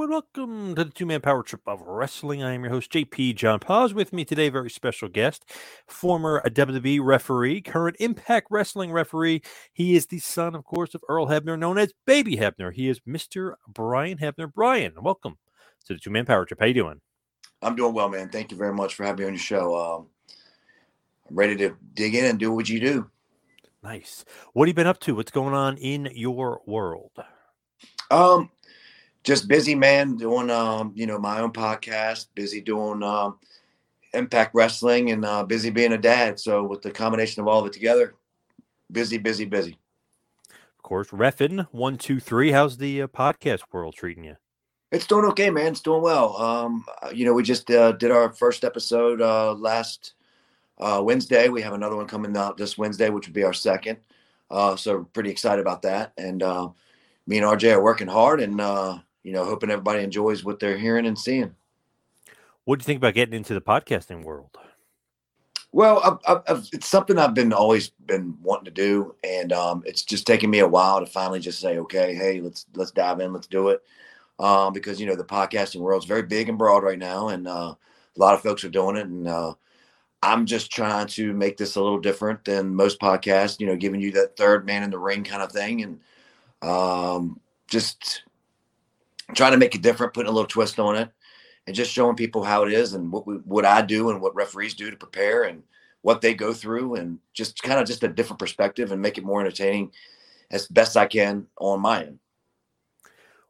Hello and welcome to the two man power trip of wrestling. I am your host, JP John Paz. With me today, very special guest, former WWE referee, current Impact Wrestling referee. He is the son, of course, of Earl Hebner, known as Baby Hebner. He is Mr. Brian Hebner. Brian, welcome to the two man power trip. How you doing? I'm doing well, man. Thank you very much for having me on your show. Um, I'm ready to dig in and do what you do. Nice. What have you been up to? What's going on in your world? Um, just busy man doing um you know my own podcast busy doing um impact wrestling and uh, busy being a dad. So with the combination of all of it together busy busy busy. Of course refin one two three how's the uh, podcast world treating you? It's doing okay man. It's doing well. Um uh, you know we just uh, did our first episode uh last uh wednesday. We have another one coming out this wednesday which would be our second. Uh so pretty excited about that. And uh me and rj are working hard and uh you know, hoping everybody enjoys what they're hearing and seeing. What do you think about getting into the podcasting world? Well, I've, I've, it's something I've been always been wanting to do, and um, it's just taken me a while to finally just say, okay, hey, let's let's dive in, let's do it, um, because you know the podcasting world is very big and broad right now, and uh, a lot of folks are doing it, and uh, I'm just trying to make this a little different than most podcasts, you know, giving you that third man in the ring kind of thing, and um, just trying to make it different, putting a little twist on it, and just showing people how it is and what we, what I do and what referees do to prepare and what they go through, and just kind of just a different perspective and make it more entertaining as best I can on my end.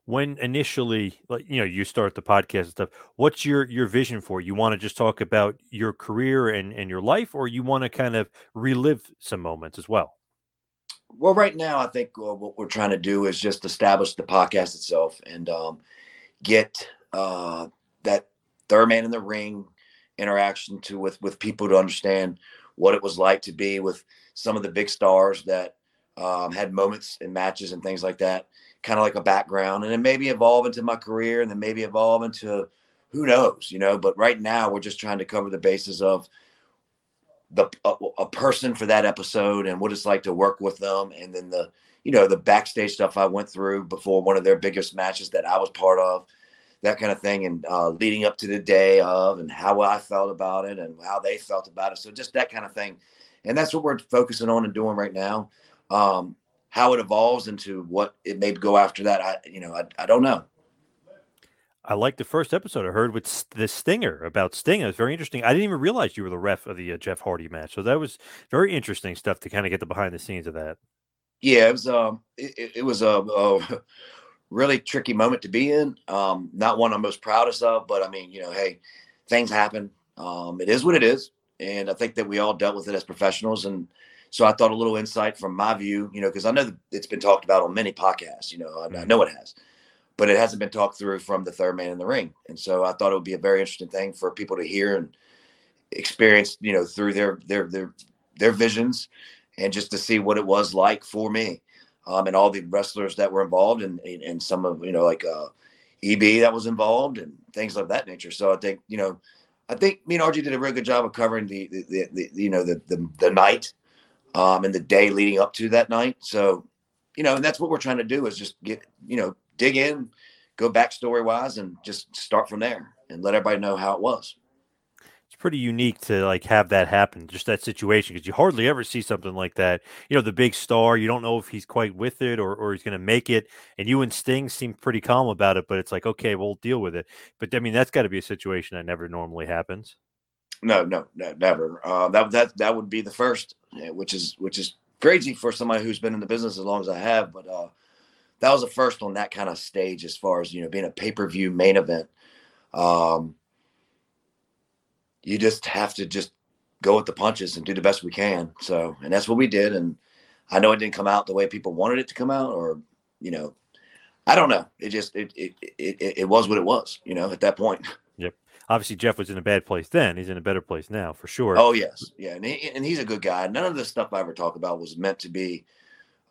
When initially, like you know, you start the podcast and stuff, what's your your vision for? You want to just talk about your career and and your life, or you want to kind of relive some moments as well? Well, right now, I think uh, what we're trying to do is just establish the podcast itself and um, get uh, that third man in the ring interaction to with with people to understand what it was like to be with some of the big stars that um, had moments in matches and things like that. Kind of like a background, and then maybe evolve into my career, and then maybe evolve into who knows, you know. But right now, we're just trying to cover the bases of the a, a, person for that episode and what it's like to work with them. And then the you know the backstage stuff i went through before one of their biggest matches that i was part of that kind of thing and uh, leading up to the day of and how i felt about it and how they felt about it. So just that kind of thing. And that's what we're focusing on and doing right now. Um, how it evolves into what it may go after that i you know i, I don't know I like the first episode I heard with the Stinger about Sting. It was very interesting. I didn't even realize you were the ref of the uh, Jeff Hardy match, so that was very interesting stuff to kind of get the behind the scenes of that. Yeah, it was. Um, it, it was a, a, really tricky moment to be in. Um, not one I'm most proudest of, but I mean, you know, hey, things happen. Um, it is what it is, and I think that we all dealt with it as professionals. And so I thought a little insight from my view, you know, because I know that it's been talked about on many podcasts. You know, I, I Mm-hmm. know it has, but it hasn't been talked through from the third man in the ring. And so I thought it would be a very interesting thing for people to hear and experience, you know, through their their their their visions, and just to see what it was like for me, um, and all the wrestlers that were involved, and and, some of you know like uh, EB that was involved, and things of that nature. So I think you know. I think me and RG did a really good job of covering the, the, the, the you know the, the the night um, and the day leading up to that night. So, you know, and that's what we're trying to do is just get you know dig in, go backstory wise, and just start from there and let everybody know how it was. It's pretty unique to like have that happen, just that situation, because you hardly ever see something like that. You know, the big star, you don't know if he's quite with it or, or he's going to make it. And you and Sting seem pretty calm about it, but it's like, okay, we'll deal with it. But I mean, that's got to be a situation that never normally happens. No, no, no never. Uh, that that that would be the first, yeah, which is which is crazy for somebody who's been in the business as long as I have. But uh, that was the first on that kind of stage as far as you know being a pay per view main event. Um, you just have to just go with the punches and do the best we can. So, and that's what we did. And I know it didn't come out the way people wanted it to come out, or you know, I don't know. It just it it it, it was what it was. You know, at that point. Yep. Obviously, Jeff was in a bad place then. He's in a better place now, for sure. Oh yes, yeah, and, he, and he's a good guy. None of the stuff I ever talk about was meant to be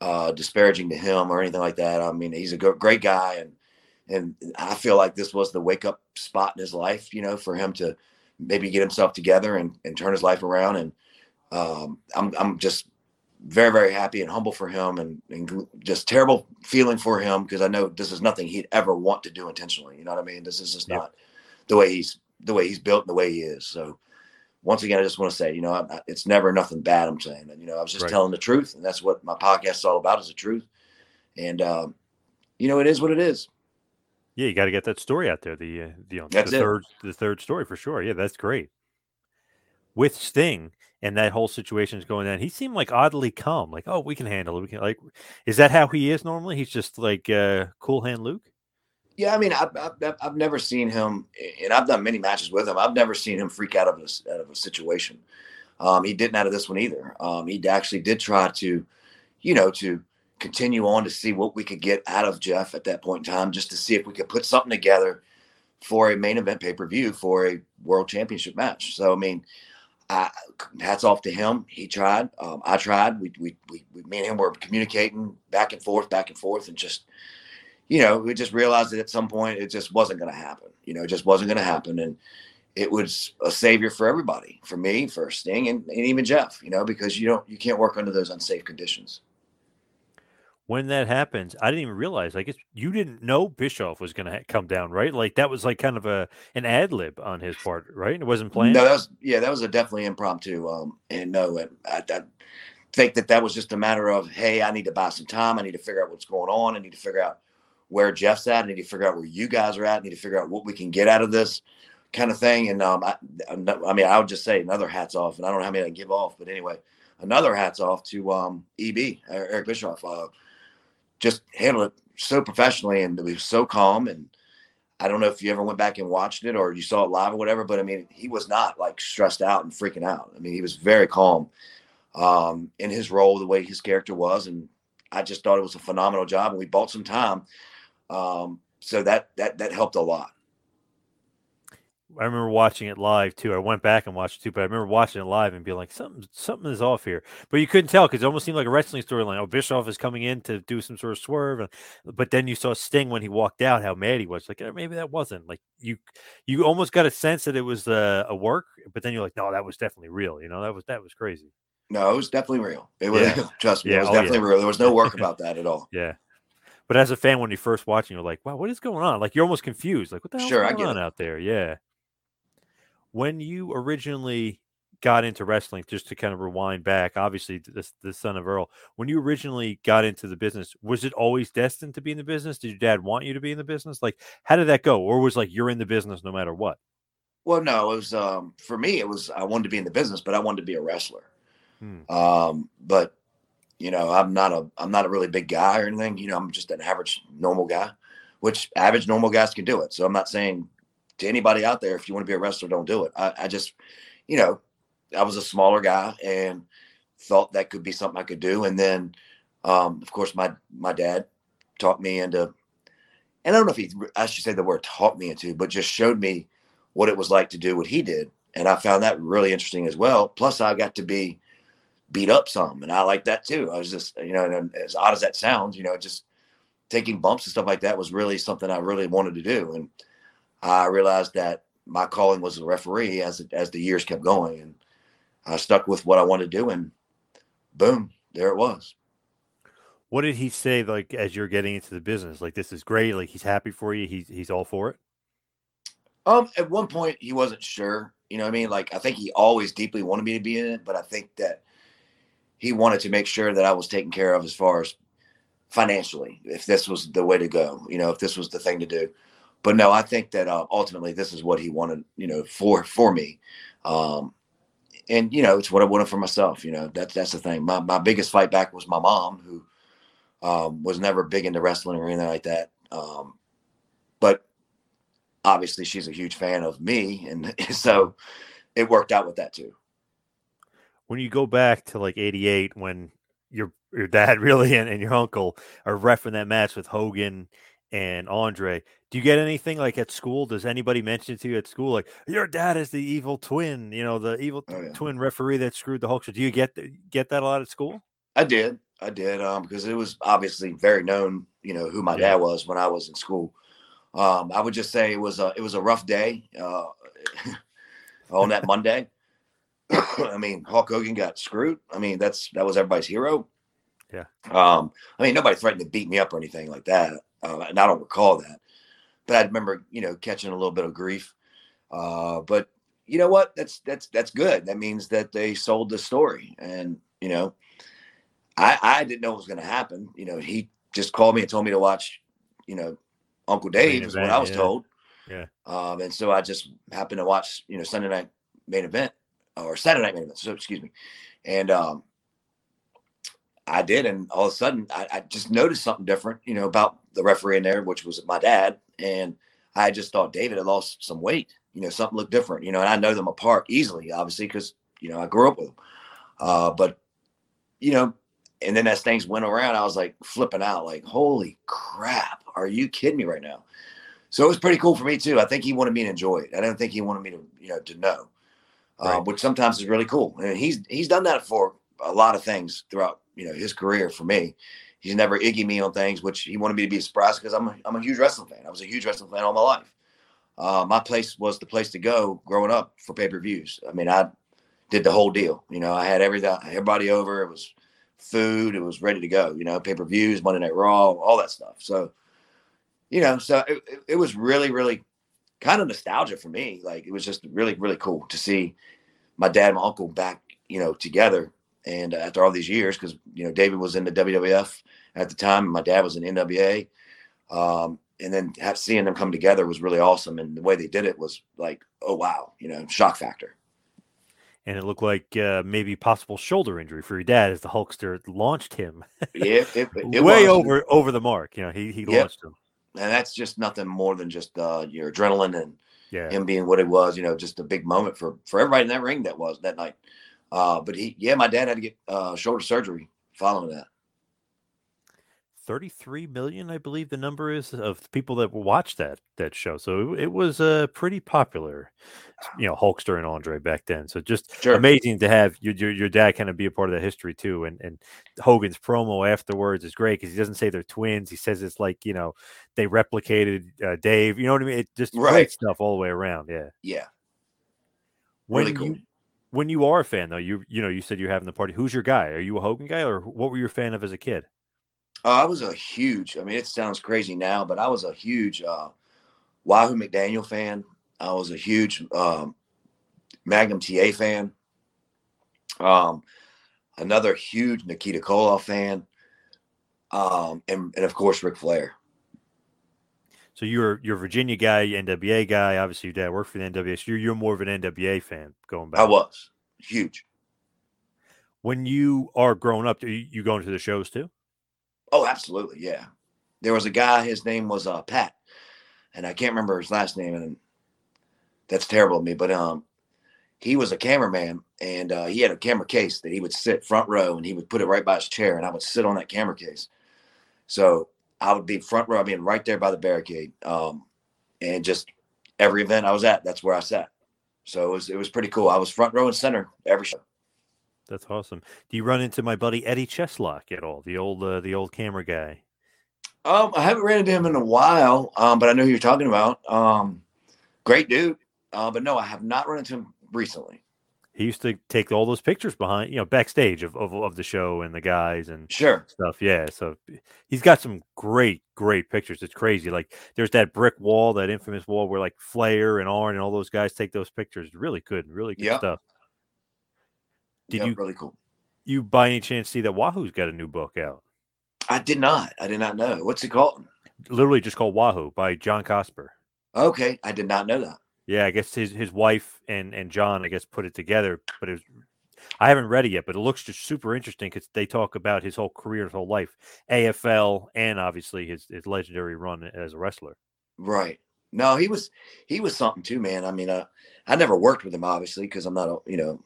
uh, disparaging to him or anything like that. I mean, he's a go- great guy, and and I feel like this was the wake up spot in his life, you know, for him to maybe get himself together and, and turn his life around. And um, I'm I'm just very very happy and humble for him, and, and just terrible feeling for him because I know this is nothing he'd ever want to do intentionally. You know what I mean? This is just not the way he's the way he's built and the way he is. So once again, I just want to say, you know, I, I- it's never nothing bad. I'm saying, you know, I was just Right. telling the truth, and that's what my podcast is all about is the truth. And um, you know, it is what it is. Yeah, you got to get that story out there. The uh, the, That's the third the third story for sure. Yeah, that's great. With Sting and that whole situation is going on, he seemed like oddly calm. Like, oh, we can handle it. We can like, is that how he is normally? He's just like uh, cool hand Luke. Yeah, I mean, I've, I've, I've never seen him, and I've done many matches with him. I've never seen him freak out of a, out of a situation. Um, he didn't out of this one either. Um, he actually did try to, you know, to continue on to see what we could get out of Jeff at that point in time, just to see if we could put something together for a main event pay per view for a world championship match. So, I mean, I, hats off to him. He tried. Um, I tried. We, we, we, we, me and him were communicating back and forth, back and forth, and just, you know, we just realized that at some point it just wasn't going to happen. You know, it just wasn't going to happen. And it was a savior for everybody, for me, for Sting, and, and even Jeff, you know, because you don't, you can't work under those unsafe conditions. When that happens, I didn't even realize. I guess you didn't know Bischoff was going to ha- come down, right? Like that was like kind of a an ad lib on his part, right? It wasn't planned. No, that was yeah, that was a definitely impromptu. Um, and no, I, I, I think that that was just a matter of hey, I need to buy some time. I need to figure out what's going on. I need to figure out where Jeff's at. I need to figure out where you guys are at. I need to figure out what we can get out of this kind of thing. And um, I, I mean, I would just say another hats off, and I don't know how many I give off, but anyway, another hats off to um, EB Eric Bischoff. Uh, just handled it so professionally, and it was so calm and. I don't know if you ever went back and watched it or you saw it live or whatever, but I mean, he was not like stressed out and freaking out. I mean, he was very calm um, in his role, the way his character was, and I just thought it was a phenomenal job. And we bought some time, um, so that that that helped a lot. I remember watching it live too. I went back and watched it too, but I remember watching it live and being like, something, something is off here. But you couldn't tell because it almost seemed like a wrestling storyline. Oh, Bischoff is coming in to do some sort of swerve, and, but then you saw Sting when he walked out, how mad he was. Like "Eh, maybe that wasn't like you. You almost got a sense that it was uh, a work, but then you're like, no, that was definitely real. You know, that was that was crazy. No, it was definitely real. It was Yeah. trust me, Yeah, it was oh, definitely yeah. real. There was no work about that at all. Yeah. But as a fan, when you first watching, you're like, wow, what is going on? Like you're almost confused. Like, what the hell Sure, I going on it. out there? Yeah. When you originally got into wrestling, just to kind of rewind back, obviously the, the son of Earl, when you originally got into the business, was it always destined to be in the business? Did your dad want you to be in the business? Like, how did that go? Or was like you're in the business no matter what? Well, no, it was um, for me. It was I wanted to be in the business, but I wanted to be a wrestler. Hmm. Um, but you know, I'm not a I'm not a really big guy or anything. You know, I'm just an average normal guy, which average normal guys can do it. So I'm not saying to anybody out there if you want to be a wrestler, don't do it. I, I just, you know, I was a smaller guy and thought that could be something I could do. And then, um, of course, my my dad taught me into, and I don't know if he I should say the word taught me into, but just showed me what it was like to do what he did, and I found that really interesting as well. Plus, I got to be beat up some, and I like that too. I was just, you know, and as odd as that sounds, you know, just taking bumps and stuff like that was really something I really wanted to do, and I realized that my calling was a referee as as the years kept going, and I stuck with what I wanted to do, and boom, there it was. What did he say like as you're getting into the business? Like this is great, like he's happy for you, he's he's all for it? Um, at one point he wasn't sure. You know what I mean? Like I think he always deeply wanted me to be in it, but I think that he wanted to make sure that I was taken care of as far as financially, if this was the way to go, you know, if this was the thing to do. But no, I think that uh, ultimately this is what he wanted, you know, for for me. Um, and you know, it's what I wanted for myself. You know, that's that's the thing. My my biggest fight back was my mom, who um, was never big into wrestling or anything like that. Um, but obviously, she's a huge fan of me, and so it worked out with that too. When you go back to like '88, when your your dad really and, and your uncle are refing that match with Hogan and Andre. Do you get anything like at school? Does anybody mention to you at school like your dad is the evil twin? You know, the evil oh, yeah. twin referee that screwed the Hulkster. Do you get get that a lot at school? I did, I did, um, because it was obviously very known. You know who my yeah. dad was when I was in school. Um, I would just say it was a it was a rough day uh, on that Monday. I mean, Hulk Hogan got screwed. I mean, that's that was everybody's hero. Yeah. Um, I mean, nobody threatened to beat me up or anything like that, uh, and I don't recall that. But I remember, you know, catching a little bit of grief. Uh, but you know what? That's that's that's good. That means that they sold the story, and you know, I I didn't know what was going to happen. You know, he just called me and told me to watch. You know, Uncle Dave is what I was yeah. told. Yeah. Um, and so I just happened to watch, you know, Sunday night main event or Saturday night main event. So excuse me, and um, I did, and all of a sudden I, I, just noticed something different, you know, about the referee in there, which was my dad, and I just thought David had lost some weight, you know, something looked different, you know, and I know them apart easily, obviously, because you know I grew up with them, uh, but you know, and then as things went around, I was like flipping out, like, holy crap, are you kidding me right now? So it was pretty cool for me too. I think he wanted me to enjoy it. I didn't think he wanted me to, you know, to know right. uh, which sometimes is really cool. And he's he's done that for a lot of things throughout you know his career. For me, he's never iggy me on things, which he wanted me to be surprised because I'm a, I'm a huge wrestling fan. I was a huge wrestling fan all my life. Uh, my place was the place to go growing up for pay per views. I mean, I did the whole deal. You know, I had everything, everybody over. It was food. It was ready to go. You know, pay per views, Monday Night Raw, all that stuff. So, you know, so it, it was really, really kind of nostalgia for me. Like it was just really, really cool to see my dad and my uncle back, you know, together. And after all these years, because you know David was in the WWF at the time, and my dad was in NWA, um, and then have, seeing them come together was really awesome. And the way they did it was like, oh wow, you know, shock factor. And it looked like uh, maybe possible shoulder injury for your dad as the Hulkster launched him. yeah, it, it way was. over over the mark. You know, he he Yep. launched him. And that's just nothing more than just uh, your adrenaline and Yeah. him being what it was. You know, just a big moment for for everybody in that ring that was that night. Uh, but he, yeah, my dad had to get uh, shoulder surgery following that. 33 million, I believe the number is of people that watched that that show. So it, it was uh, pretty popular, you know, Hulkster and Andre back then. So just Sure. amazing to have your, your your dad kind of be a part of that history too. And and Hogan's promo afterwards is great because he doesn't say they're twins. He says it's like you know they replicated uh, Dave. You know what I mean? It just Right. great stuff all the way around. Yeah. Yeah, When really cool. you when you are a fan though, you you know you said you're having the party. Who's your guy? Are you a Hogan guy or what were you a fan of as a kid? Uh, I was a huge. I mean, it sounds crazy now, but I was a huge uh, Wahoo McDaniel fan. I was a huge um, Magnum TA fan. Um, another huge Nikita Koloff fan, um, and and of course Ric Flair. So you're you're a Virginia guy, NWA guy. Obviously, your dad worked for the NWA. So you're you're more of an NWA fan going back. I was huge. When you are growing up, you going to the shows too? Oh, absolutely, yeah. There was a guy. His name was uh, Pat, and I can't remember his last name, and that's terrible of me. But um, he was a cameraman and uh, he had a camera case that he would sit front row and he would put it right by his chair and I would sit on that camera case. So I would be front row, I mean, right there by the barricade. Um, and just every event I was at, that's where I sat. So it was, it was pretty cool. I was front row and center every show. That's awesome. Do you run into my buddy Eddie Cheslock at all? The old, uh, the old camera guy. Um, I haven't ran into him in a while, um, but I know who you're talking about. Um, great dude. Uh, but no, I have not run into him recently. He used to take all those pictures behind, you know, backstage of, of, of the show and the guys and sure stuff. Yeah. So he's got some great, great pictures. It's crazy. Like there's that brick wall, that infamous wall where like Flair and Arn and all those guys take those pictures. Really good, really good Yep. stuff. Did you really cool? you by any chance see that Wahoo's got a new book out? I did not. I did not know. What's it called? Literally just called Wahoo by John Cosper. Okay, I did not know that. Yeah, I guess his his wife and and John, I guess, put it together. But it was, I haven't read it yet, but it looks just super interesting because they talk about his whole career, his whole life, AFL, and obviously his his legendary run as a wrestler. Right. No, he was he was something too, man. I mean, uh, I never worked with him obviously because I'm not a you know,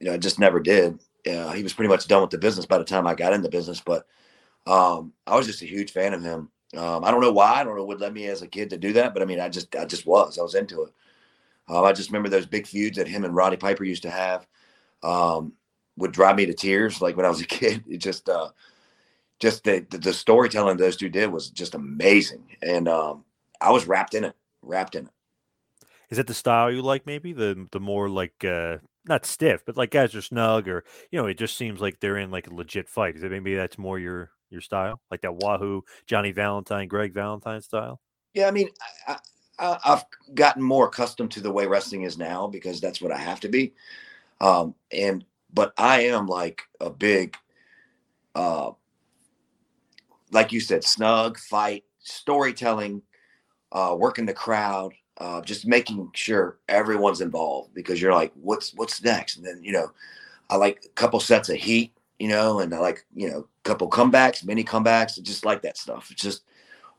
you know, I just never did. Uh, he was pretty much done with the business by the time I got in the business, but um, I was just a huge fan of him. Um, I don't know why. I don't know what led me as a kid to do that, but I mean, I just I just was. I was into it. Um, I just remember those big feuds that him and Roddy Piper used to have. Um, would drive me to tears. Like when I was a kid, it just uh, just the, the the storytelling those two did was just amazing, and um, I was wrapped in it, wrapped in it. Is that the style you like? Maybe the the more like uh not stiff, but like guys are snug, or you know, it just seems like they're in like a legit fight. Is it maybe that's more your your style, like that Wahoo Johnny Valentine, Greg Valentine style? Yeah, I mean, I, I, I've gotten more accustomed to the way wrestling is now because that's what I have to be. Um, and but I am like a big, uh, like you said, snug fight, storytelling, uh, working the crowd, uh, just making sure everyone's involved because you're like, what's what's next? And then you know, I like a couple sets of heat, you know, and I like you know, a couple comebacks, mini comebacks, just like that stuff. It's just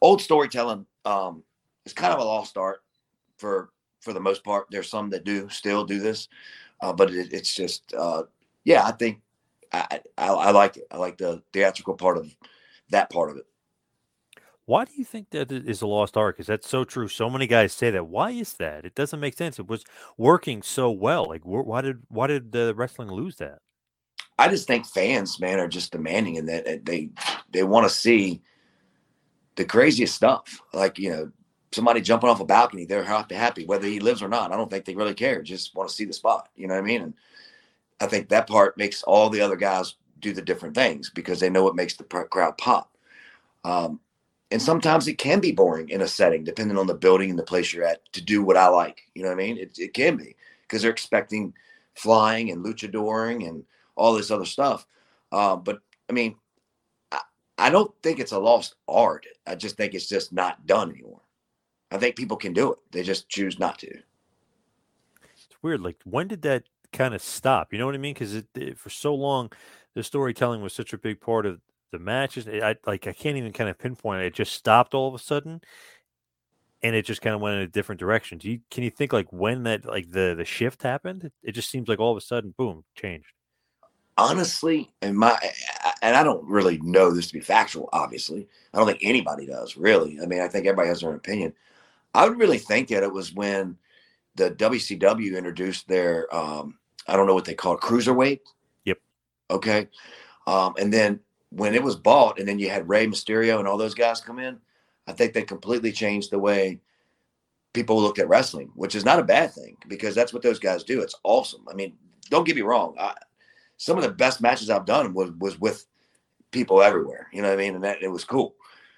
old storytelling. Um, it's kind of a lost art for for the most part. There's some that do still do this, uh, but it, it's just uh, yeah. I think I, I I like it. I like the theatrical part of that part of it. Why do you think that it is a lost art? Because that's so true. So many guys say that. Why is that? It doesn't make sense. It was working so well. Like, wh- why did why did the wrestling lose that? I just think fans, man, are just demanding and that they they want to see the craziest stuff. Like you know, somebody jumping off a balcony, they're happy, whether he lives or not. I don't think they really care. Just want to see the spot. You know what I mean? And I think that part makes all the other guys do the different things because they know what makes the crowd pop. Um, and sometimes it can be boring in a setting, depending on the building and the place you're at, to do what I like. You know what I mean? It, it can be because they're expecting flying and luchadoring and all this other stuff. Uh, but I mean, I, I don't think it's a lost art. I just think it's just not done anymore. I think people can do it. They just choose not to. It's weird. Like, when did that kind of stop? You know what I mean? Because it, it- for so long, the storytelling was such a big part of the matches. I like I can't even kind of pinpoint it. It just stopped all of a sudden, and it just kind of went in a different direction. Do you can you think like when that like the the shift happened? It, it just seems like all of a sudden, boom, changed. honestly, and my and I don't really know this to be factual. Obviously, I don't think anybody does really. I mean, I think everybody has their own opinion. I would really think that it was when the WCW introduced their um, I don't know what they call it, cruiserweight. Yep. Okay. Um, and then when it was bought, and then you had Rey Mysterio and all those guys come in, I think they completely changed the way people looked at wrestling, which is not a bad thing because that's what those guys do. It's awesome. I mean, don't get me wrong. I, some of the best matches I've done was was with people everywhere. You know what I mean? And that it was cool.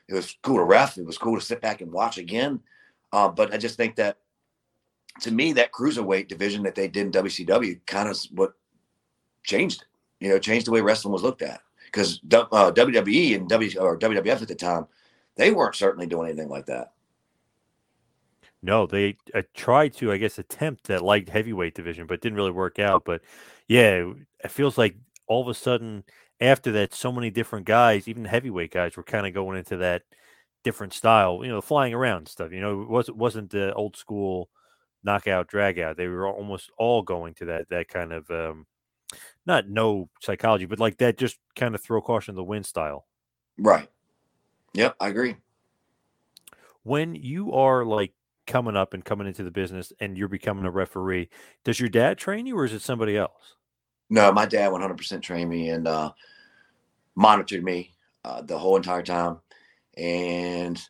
It was cool to ref. It was cool to sit back and watch again. Uh, but I just think that to me, that cruiserweight division that they did in WCW kind of what changed it. You know, changed the way wrestling was looked at. Because uh, WWE and W or WWF at the time, they weren't certainly doing anything like that. No, they uh, tried to, I guess, attempt that light heavyweight division, but didn't really work out. But yeah, it feels like all of a sudden after that, so many different guys, even heavyweight guys, were kind of going into that different style. You know, flying around stuff. You know, it wasn't wasn't the old school knockout, drag out. They were almost all going to that that kind of um, not no psychology, but like that just kind of throw caution to the wind style. Right. Yep, I agree. When you are like coming up and coming into the business and you're becoming a referee, does your dad train you or is it somebody else? No, my dad 100% trained me and uh, monitored me uh, the whole entire time. And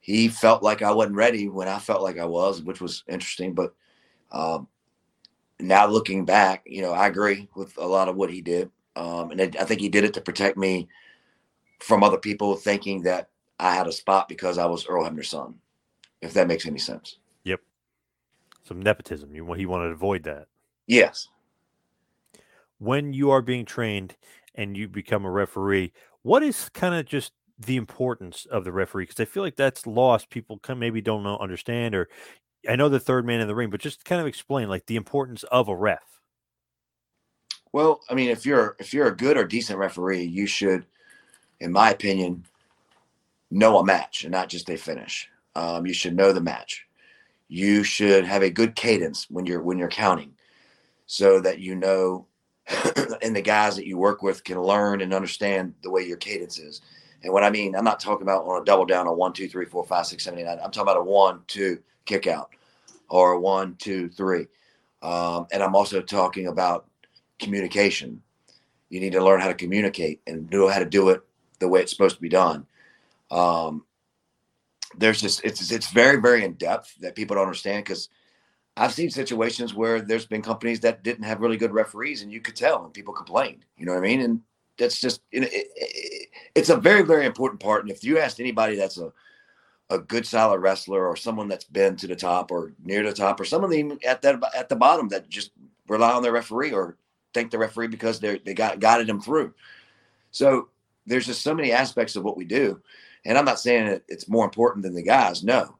he felt like I wasn't ready when I felt like I was, which was interesting. But um, now looking back, you know, I agree with a lot of what he did. Um, and I think he did it to protect me from other people thinking that I had a spot because I was Earl Hebner's son, if that makes any sense. Yep. Some nepotism. You he wanted to avoid that. Yes. When you are being trained and you become a referee, what is kind of just the importance of the referee? Because I feel like that's lost. People maybe don't know, understand, or I know the third man in the ring, but just kind of explain like the importance of a ref. Well, I mean, if you're if you're a good or decent referee, you should, in my opinion, know a match and not just a finish. Um, you should know the match. You should have a good cadence when you're when you're counting, so that you know, and the guys that you work with can learn and understand the way your cadence is. And what I mean, I'm not talking about on a double down on one, two, three, four, five, six, seven, eight, nine. I'm talking about a one, two kick out, or one, two, three. Um, and I'm also talking about communication. You need to learn how to communicate and know how to do it the way it's supposed to be done. Um, there's just it's it's very very in depth that people don't understand because I've seen situations where there's been companies that didn't have really good referees and you could tell and people complained. You know what I mean? And that's just it, it, it's a very very important part. And if you ask anybody that's a a good solid wrestler or someone that's been to the top or near the top or some of them at that at the bottom that just rely on their referee or thank the referee because they they got guided them through. So there's just so many aspects of what we do, and I'm not saying that it's more important than the guys, no,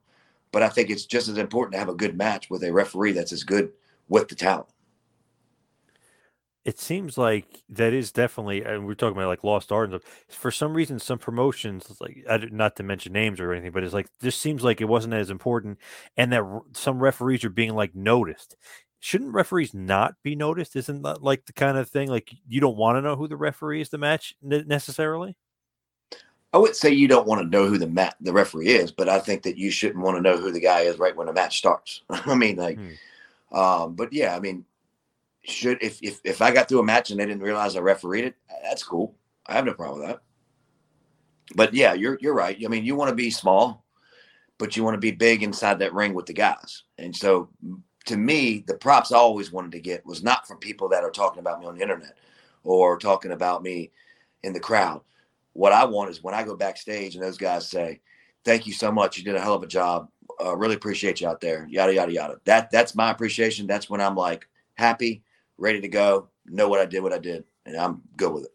but I think it's just as important to have a good match with a referee that's as good with the talent it seems like that is definitely, and we're talking about like lost art and stuff. For some reason, some promotions, like not to mention names or anything, but it's like this seems like it wasn't as important, and that some referees are being like noticed. Shouldn't referees not be noticed? Isn't that like the kind of thing like you don't want to know who the referee is the match necessarily? I would say you don't want to know who the mat the referee is, but I think that you shouldn't want to know who the guy is right when the match starts. I mean, like, hmm. um, but yeah, I mean, should if, if if I got through a match and they didn't realize I refereed it, that's cool. I have no problem with that. But yeah, you're you're right. I mean, you want to be small, but you want to be big inside that ring with the guys. And so to me, the props I always wanted to get was not from people that are talking about me on the internet or talking about me in the crowd. What I want is when I go backstage and those guys say, "Thank you so much. You did a hell of a job. Uh, really appreciate you out there." Yada yada yada. That that's my appreciation. That's when I'm like happy ready to go, know what I did, what I did, and I'm good with it.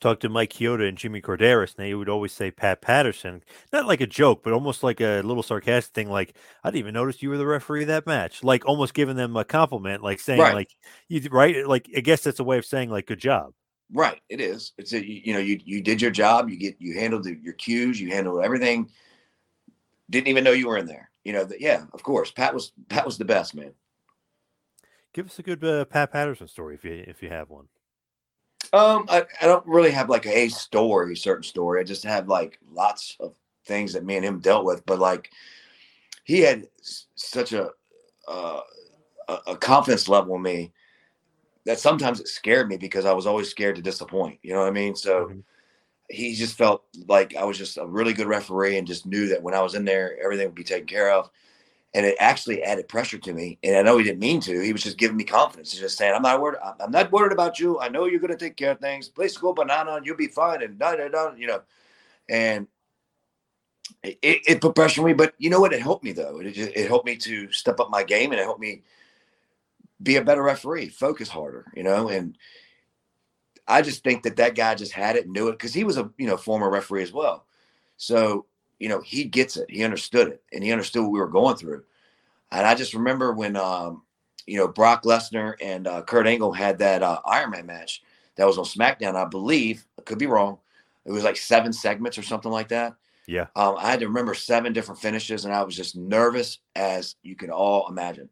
Talk to Mike Chioda and Jimmy Korderas, and they would always say Pat Patterson, not like a joke, but almost like a little sarcastic thing, like I didn't even notice you were the referee of that match, like almost giving them a compliment, like saying right. like you right, like I guess that's a way of saying like good job. Right, it is. It's a you know you you did your job, you get you handled the, your cues, you handled everything. Didn't even know you were in there. You know, the, yeah, of course. Pat was Pat was the best man. Give us a good uh, Pat Patterson story if you if you have one. Um, I, I don't really have like a story, certain story. I just have like lots of things that me and him dealt with. But like, he had such a uh, a confidence level in me that sometimes it scared me because I was always scared to disappoint. You know what I mean? So. Mm-hmm. He just felt like I was just a really good referee and just knew that when I was in there, everything would be taken care of and it actually added pressure to me. And I know he didn't mean to. He was just giving me confidence. He's just saying, "I'm not worried. I'm not worried about you. I know you're going to take care of things. Please go banana, and you'll be fine." And da da da, you know. And it, it, put pressure on me, but you know what? It helped me though. It, it helped me to step up my game, and it helped me be a better referee, focus harder, you know. And I just think that that guy just had it, knew it, because he was a you know former referee as well. So you know, he gets it. He understood it, and he understood what we were going through. And I just remember when, um, you know, Brock Lesnar and uh, Kurt Angle had that uh, Iron Man match that was on SmackDown. I believe, I could be wrong. It was like seven segments or something like that. Yeah. Um, I had to remember seven different finishes, and I was just nervous as you can all imagine.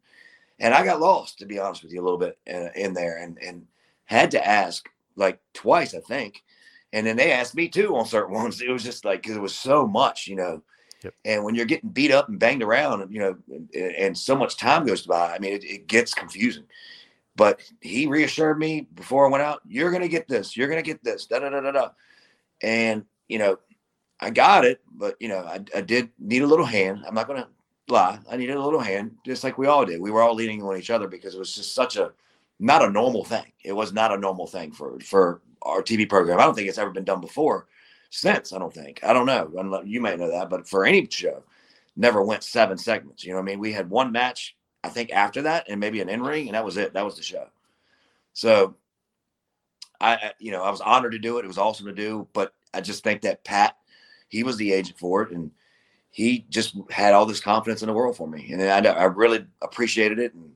And I got lost, to be honest with you, a little bit in, in there, and and had to ask like twice, I think. And then they asked me too on certain ones. It was just like because it was so much, you know. Yep. And when you're getting beat up and banged around, you know, and, and so much time goes by, I mean, it, it gets confusing. But he reassured me before I went out, you're going to get this, you're going to get this, da da da da da. And, you know, I got it, but, you know, I, I did need a little hand. I'm not going to lie. I needed a little hand, just like we all did. We were all leaning on each other because it was just such a, not a normal thing. It was not a normal thing for, for our TV program. I don't think it's ever been done before since. I don't think. I don't know. You may know that, but for any show, never went seven segments. You know what I mean? We had one match, I think, after that, and maybe an in ring, and that was it. That was the show. So, I, you know, I was honored to do it. It was awesome to do, but I just think that Pat, he was the agent for it, and he just had all this confidence in the world for me, and I, I really appreciated it. And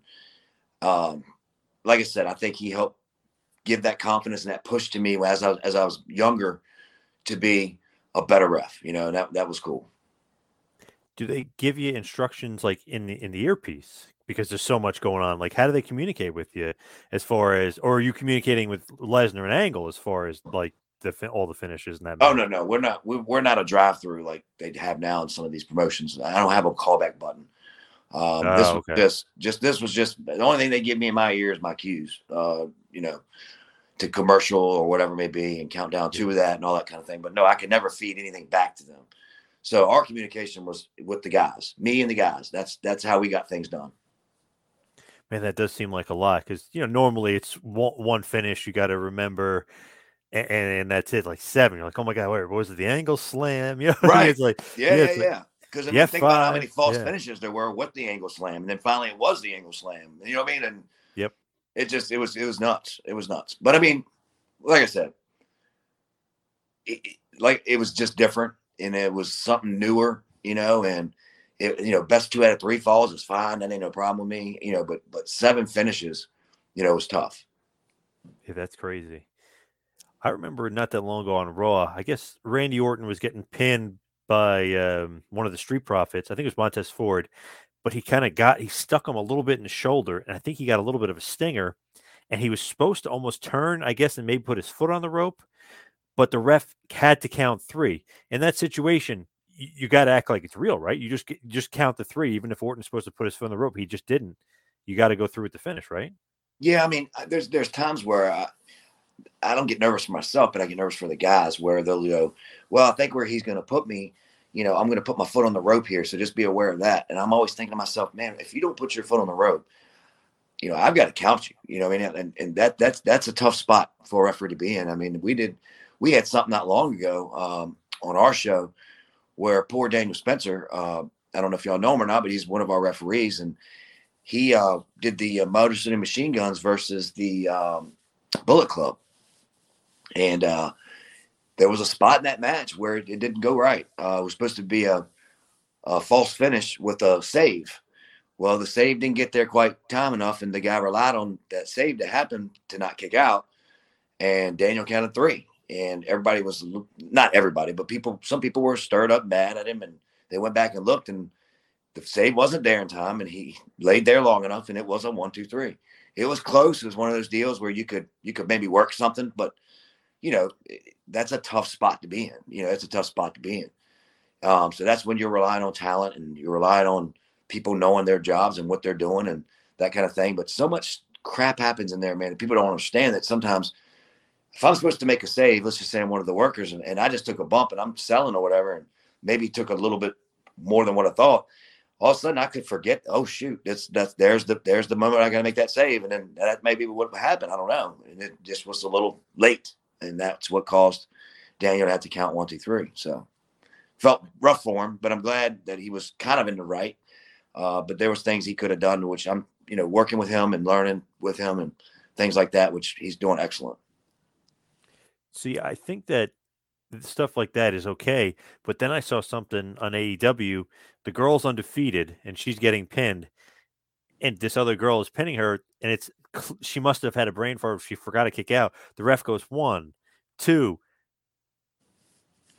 um, like I said, I think he helped give that confidence and that push to me as I as I was younger to be a better ref. You know, that that was cool. Do they give you instructions like in the in the earpiece because there's so much going on? Like, how do they communicate with you as far as, or are you communicating with Lesnar and Angle as far as like the all the finishes and that? Oh no, no, we're not. We're not a drive through like they have now in some of these promotions. I don't have a callback button. Um, Oh, this was okay. just, just this was just the only thing they give me in my ear is my cues. Uh, you know, to commercial or whatever may be, and count down to that and all that kind of thing. But no, I could never feed anything back to them. So our communication was with the guys, me and the guys. That's that's how we got things done. Man, that does seem like a lot because you know normally it's one, one finish you got to remember, and, and that's it. Like seven, you're like, oh my god, wait, what was it? The angle slam? You know, what I mean? Right. It's like Yeah, yeah, it's like- yeah. Because I mean, think about how many false yeah. finishes there were with the angle slam, and then finally it was the angle slam. You know what I mean? And. It just it was it was nuts. It was nuts. But I mean, like I said, it, it- like it was just different, and it was something newer, you know. And it, you know, best two out of three falls is fine. That ain't no problem with me, you know. But but seven finishes, you know, was tough. Yeah, that's crazy. I remember not that long ago on Raw. I guess Randy Orton was getting pinned by um, one of the Street Profits. I think it was Montez Ford, but he kind of got he stuck him a little bit in the shoulder, and I think he got a little bit of a stinger. And he was supposed to almost turn, I guess, and maybe put his foot on the rope, but the ref had to count three. In that situation, you, you got to act like it's real, right? You just you just count the three, even if Orton's supposed to put his foot on the rope, he just didn't. You got to go through with the finish, right? Yeah, I mean, uh, there's there's times where I, I don't get nervous for myself, but I get nervous for the guys where they'll go, well, I think where he's going to put me, you know, I'm going to put my foot on the rope here, so just be aware of that. And I'm always thinking to myself, man, if you don't put your foot on the rope, you know, I've got to count you. You know, I mean, and, and that that's that's a tough spot for a referee to be in. I mean, we did we had something not long ago um, on our show where poor Daniel Spencer, uh, I don't know if y'all know him or not, but he's one of our referees, and he uh, did the uh, Motor City Machine Guns versus the um, Bullet Club, and uh, there was a spot in that match where it, it didn't go right. Uh, it was supposed to be a, a false finish with a save. Well, the save didn't get there quite time enough, and the guy relied on that save to happen to not kick out. And Daniel counted three, and everybody was not everybody, but people. Some people were stirred up, mad at him, and they went back and looked, and the save wasn't there in time, and he laid there long enough, and it was a one, two, three. It was close. It was one of those deals where you could you could maybe work something, but you know that's a tough spot to be in. You know, it's a tough spot to be in. Um, so that's when you're relying on talent and you're relying on people knowing their jobs and what they're doing and that kind of thing. But so much crap happens in there, man. People don't understand that sometimes if I'm supposed to make a save, let's just say I'm one of the workers and, and I just took a bump and I'm selling or whatever, and maybe took a little bit more than what I thought. All of a sudden I could forget, oh shoot, that's that's there's the there's the moment I gotta make that save. And then that maybe what happened. I don't know. And it just was a little late. And that's what caused Daniel to have to count one, two, three. So felt rough for him, but I'm glad that he was kind of in the right. Uh, but there was things he could have done, which I'm, you know, working with him and learning with him and things like that, which he's doing excellent. See, I think that stuff like that is okay, but then I saw something on AEW. The girl's undefeated and she's getting pinned, and this other girl is pinning her, and it's she must have had a brain fart. She forgot to kick out. The ref goes one, two.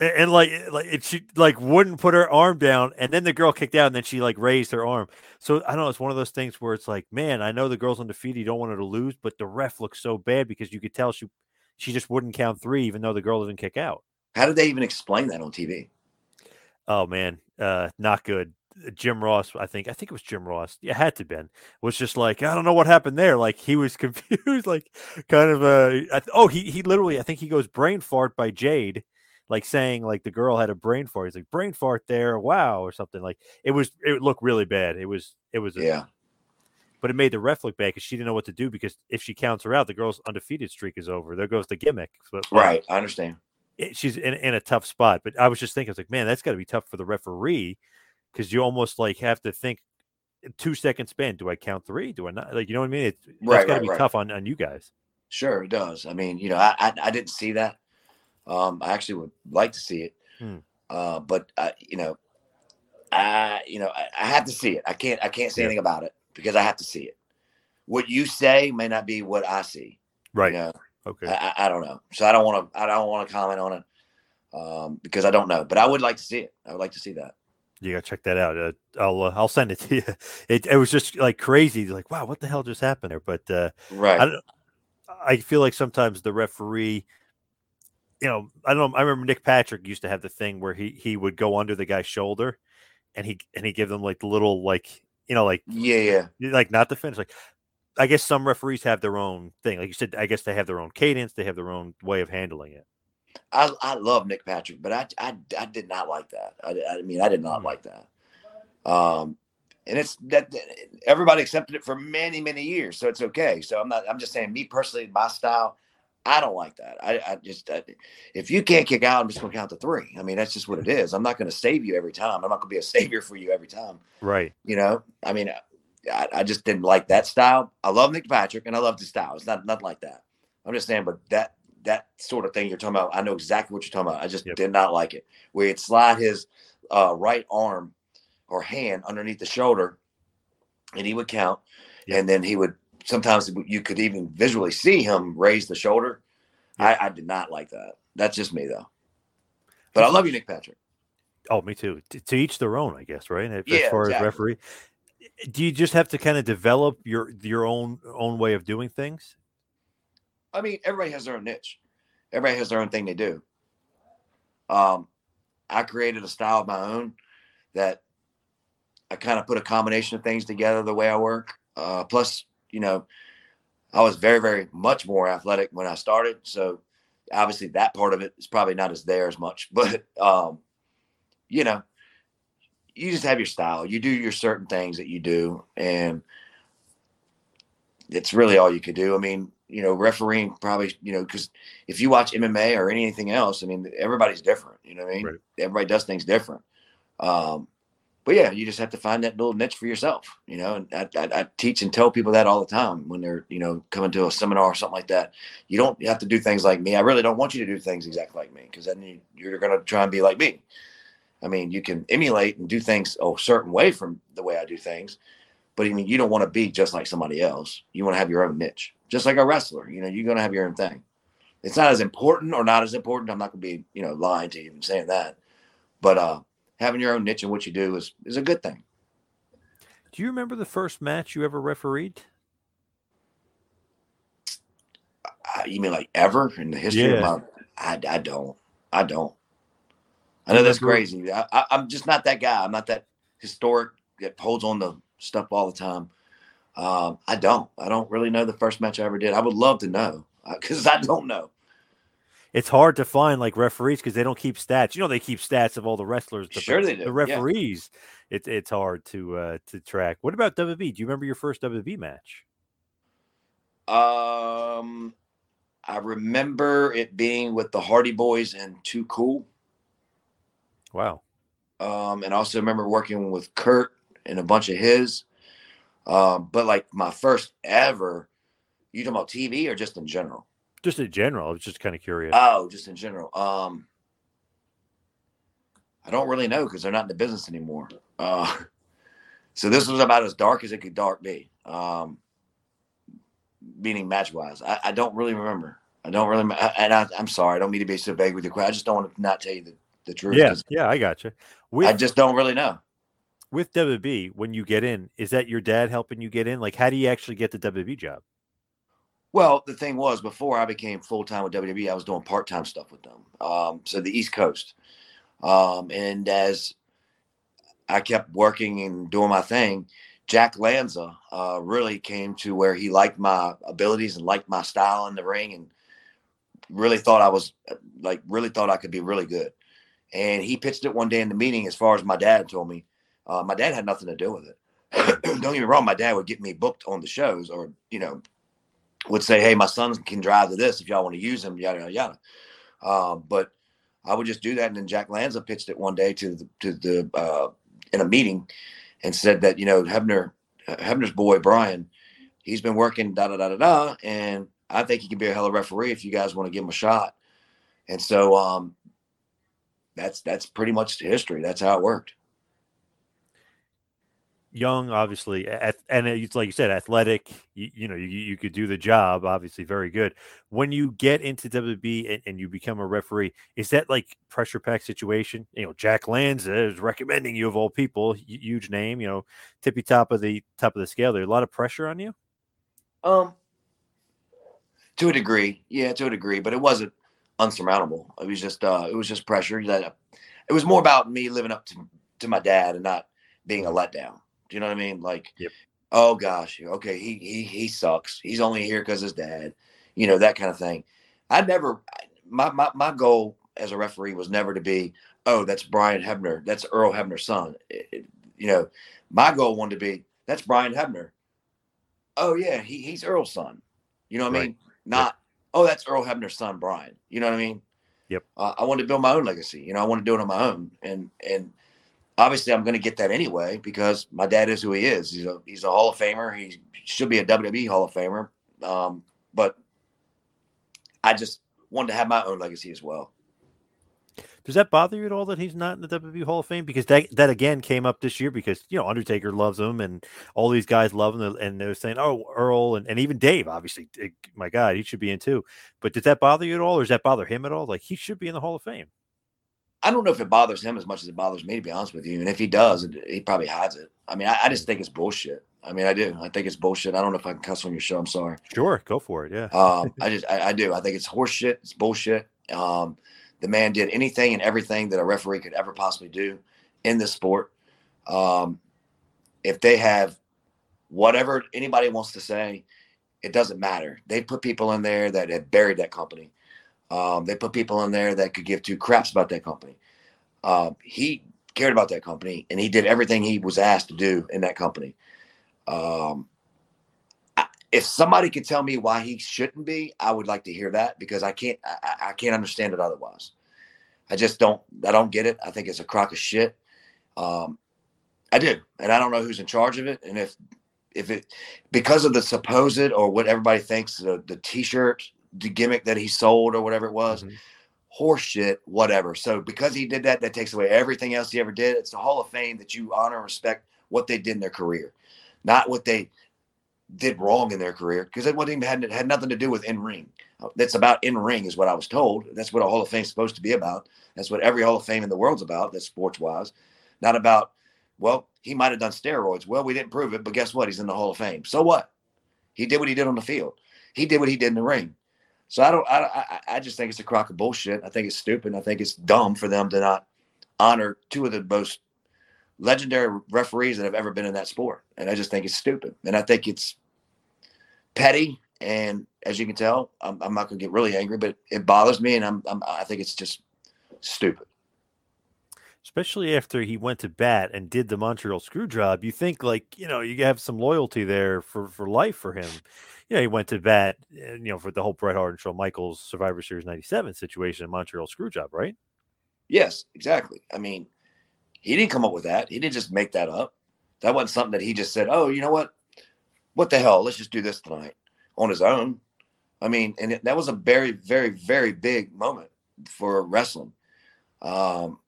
And, and like, like it, she like wouldn't put her arm down, and then the girl kicked out, and then she like raised her arm. So I don't know. It's one of those things where it's like, man, I know the girl's undefeated. You don't want her to lose, but the ref looks so bad because you could tell she she just wouldn't count three, even though the girl didn't kick out. How did they even explain that on TV? Oh man, uh, not good. Jim Ross, I think, I think it was Jim Ross. Yeah, had to been was just like I don't know what happened there. Like he was confused, like kind of uh, oh he he literally I think he goes brain fart by Jade, like saying like the girl had a brain fart. He's like brain fart there, wow, or something like it was. It looked really bad. It was it was a, Yeah. but it made the ref look bad because she didn't know what to do because if she counts her out, the girl's undefeated streak is over. There goes the gimmick. Right. I understand. it, she's in, in a tough spot. But I was just thinking, I was like, man, that's got to be tough for the referee because you almost like have to think two second span. Do I count three? Do I not? Like, you know what I mean? It's, Right, that's got to right, be right. tough on, on you guys. Sure, it does. I mean, you know, I I, I didn't see that. Um, I actually would like to see it, Hmm. uh, but uh, you know, I you know I, I have to see it. I can't I can't say Yeah. anything about it because I have to see it. What you say may not be what I see. Right. You know, Okay. I, I, I don't know. So I don't want to I don't want to comment on it um, because I don't know. But I would like to see it. I would like to see that. You gotta check that out. Uh, I'll uh, I'll send it to you. It it was just like crazy. Like, wow, what the hell just happened there? But uh, Right. I don't. I feel like sometimes the referee, you know, I don't know. I remember Nick Patrick used to have the thing where he he would go under the guy's shoulder, and he and he give them like the little like you know like Yeah, yeah. like not the finish. Like I guess some referees have their own thing. Like you said, I guess they have their own cadence. They have their own way of handling it. I, I love Nick Patrick, but I, I I did not like that. I, I mean, I did not like that. Um, and it's that everybody accepted it for many many years, so it's okay. So I'm not. I'm just saying, me personally, my style, I don't like that. I, I just I, if you can't kick out, I'm just gonna count to three. I mean, that's just what it is. I'm not gonna save you every time. I'm not gonna be a savior for you every time. Right. You know, I mean, I, I just didn't like that style. I love Nick Patrick and I love the style. It's not nothing like that. I'm just saying, but that that sort of thing you're talking about, I know exactly what you're talking about. I just did not like it. Where he'd slide his uh, right arm or hand underneath the shoulder, and he would count, and then he would sometimes you could even visually see him raise the shoulder. I, I did not like that. That's just me though. But I love you, Nick Patrick. Oh, me too. T- to each their own, I guess. Right. As Yeah, far as referee, do you just have to kind of develop your your own own way of doing things? I mean, everybody has their own niche. Everybody has their own thing they do. Um, I created a style of my own that I kind of put a combination of things together the way I work. Uh, plus, you know, I was very, very much more athletic when I started. So obviously that part of it is probably not as there as much, but, um, you know, you just have your style. You do your certain things that you do. And it's really all you could do. I mean, you know, refereeing probably, you know, because if you watch MMA or anything else, I mean, everybody's different. You know what I mean? Everybody does things different. Um, but yeah, you just have to find that little niche for yourself, you know. And I, I, I teach and tell people that all the time when they're, you know, coming to a seminar or something like that. You don't have to do things like me. I really don't want you to do things exactly like me because then you, you're going to try and be like me. I mean, you can emulate and do things a certain way from the way I do things, but I mean, you don't want to be just like somebody else. You want to have your own niche, just like a wrestler. You know, you're going to have your own thing. It's not as important or not as important. I'm not going to be, you know, lying to you and saying that, but uh, having your own niche in what you do is is a good thing. Do you remember the first match you ever refereed? Uh, you mean like ever in the history of Yeah. my? I, I don't. I don't. I know that's crazy. I, I, I'm just not that guy. I'm not that historic that holds on to stuff all the time. Um, I don't. I don't really know the first match I ever did. I would love to know because I don't know. It's hard to find like referees because they don't keep stats. You know, they keep stats of all the wrestlers. but Sure the- they do, The yeah. referees, it, it's hard to uh, to track. What about WWE? Do you remember your first WWE match? Um, I remember it being with the Hardy Boys and Too Cool. Wow. Um, and I also remember working with Kurt and a bunch of his. Um, but like my first ever, you talking about TV or just in general? Just in general, I was just kind of curious. Oh, just in general. Um, I don't really know because they're not in the business anymore. Uh, so this was about as dark as it could dark be. Um, meaning match wise, I, I don't really remember. I don't really, and I, I'm sorry, I don't mean to be so vague with your question. I just don't want to not tell you the the truth. Yeah, yeah, I got you. I just don't really know. With WB when you get in. Is that your dad helping you get in? Like, how do you actually get the WB job? Well, the thing was, before I became full time with WWE, I was doing part time stuff with them. Um, so the East Coast, um, and as I kept working and doing my thing, Jack Lanza uh, really came to where he liked my abilities and liked my style in the ring, and really thought I was like really thought I could be really good. And he pitched it one day in the meeting. As far as my dad told me, uh, my dad had nothing to do with it. Don't get me wrong, my dad would get me booked on the shows, or you know, would say, "Hey, my son can drive to this if y'all want to use him." Yada yada yada. Um, but I would just do that, and then Jack Lanza pitched it one day to the to the uh, in a meeting, and said that you know Hebner Hebner's boy Brian, he's been working da da da da da, and I think he can be a hell of a referee if you guys want to give him a shot. And so um, that's that's pretty much the history. That's how it worked. Young, obviously, and it's like you said, athletic. You, you know, you, you could do the job. Obviously, very good. When you get into WB and, and you become a referee, is that like pressure pack situation? You know, Jack Lanza is recommending you of all people, huge name. You know, tippy top of the top of the scale. There's a lot of pressure on you. Um, to a degree, yeah, to a degree, but it wasn't unsurmountable. It was just uh, it was just pressure that it was more about me living up to to my dad and not being a letdown. Do you know what I mean? Like, yep. oh gosh, okay, he he he sucks. He's only here because his dad. You know that kind of thing. I never my my my goal as a referee was never to be oh that's Brian Hebner, that's Earl Hebner's son. It, it, you know, my goal wanted to be that's Brian Hebner. Oh yeah, he he's Earl's son. You know what I mean? Not oh that's Earl Hebner's son, Brian. You know what I mean? Yep. Uh, I wanted to build my own legacy. You know, I want to do it on my own, and and obviously I'm going to get that anyway because my dad is who he is. He's a he's a Hall of Famer. He should be a WWE Hall of Famer. Um, but I just wanted to have my own legacy as well. Does that bother you at all that he's not in the WWE Hall of Fame? Because that that again came up this year because you know Undertaker loves him and all these guys love him and they're saying oh Earl and, and even Dave obviously eh, my God he should be in too. But does that bother you at all or does that bother him at all? Like he should be in the Hall of Fame. I don't know if it bothers him as much as it bothers me, to be honest with you. And if he does, he probably hides it. I mean, I, I, just think it's bullshit. I mean, I do. I think it's bullshit. I don't know if I can cuss on your show. I'm sorry. Sure, go for it. Yeah. um, I just, I, I, do. I think it's horseshit. It's bullshit. Um, the man did anything and everything that a referee could ever possibly do in this sport. Um, if they have whatever anybody wants to say, it doesn't matter. They put people in there that have buried that company. Um, they put people in there that could give two craps about that company. Um, he cared about that company and he did everything he was asked to do in that company. Um, if somebody could tell me why he shouldn't be, I would like to hear that because I can't, I, I can't understand it otherwise. I just don't, I don't get it. I think it's a crock of shit. Um, I do, and I don't know who's in charge of it. And if, if it, because of the supposed or what everybody thinks the, the t-shirt the gimmick that he sold or whatever it was. Mm-hmm. Horse shit, whatever. So because he did that, that takes away everything else he ever did. It's the Hall of Fame that you honor and respect what they did in their career, not what they did wrong in their career. Because it wasn't even had, had nothing to do with in ring. That's about in ring, is what I was told. That's what a Hall of Fame is supposed to be about. That's what every Hall of Fame in the world's about. That's sports wise, not about. Well, he might have done steroids. Well, we didn't prove it, but guess what? He's in the Hall of Fame. So what? He did what he did on the field. He did what he did in the ring. So I don't. I, I just think it's a crock of bullshit. I think it's stupid. I think it's dumb for them to not honor two of the most legendary referees that have ever been in that sport. And I just think it's stupid. And I think it's petty. And as you can tell, I'm, I'm not going to get really angry, but it bothers me. And I'm, I'm I think it's just stupid. Especially after he went to bat and did the Montreal screw job, you think like you know you have some loyalty there for for life for him you know, he went to bat, eh, you know, for the whole Bret Hart and Shawn Michaels Survivor Series 97 situation in Montreal Screwjob, right? Yes, exactly. I mean, he didn't come up with that. He didn't just make that up. That wasn't something that he just said, oh, you know what? What the hell? Let's just do this tonight on his own. I mean, and that was a very, very, very big moment for wrestling. Um,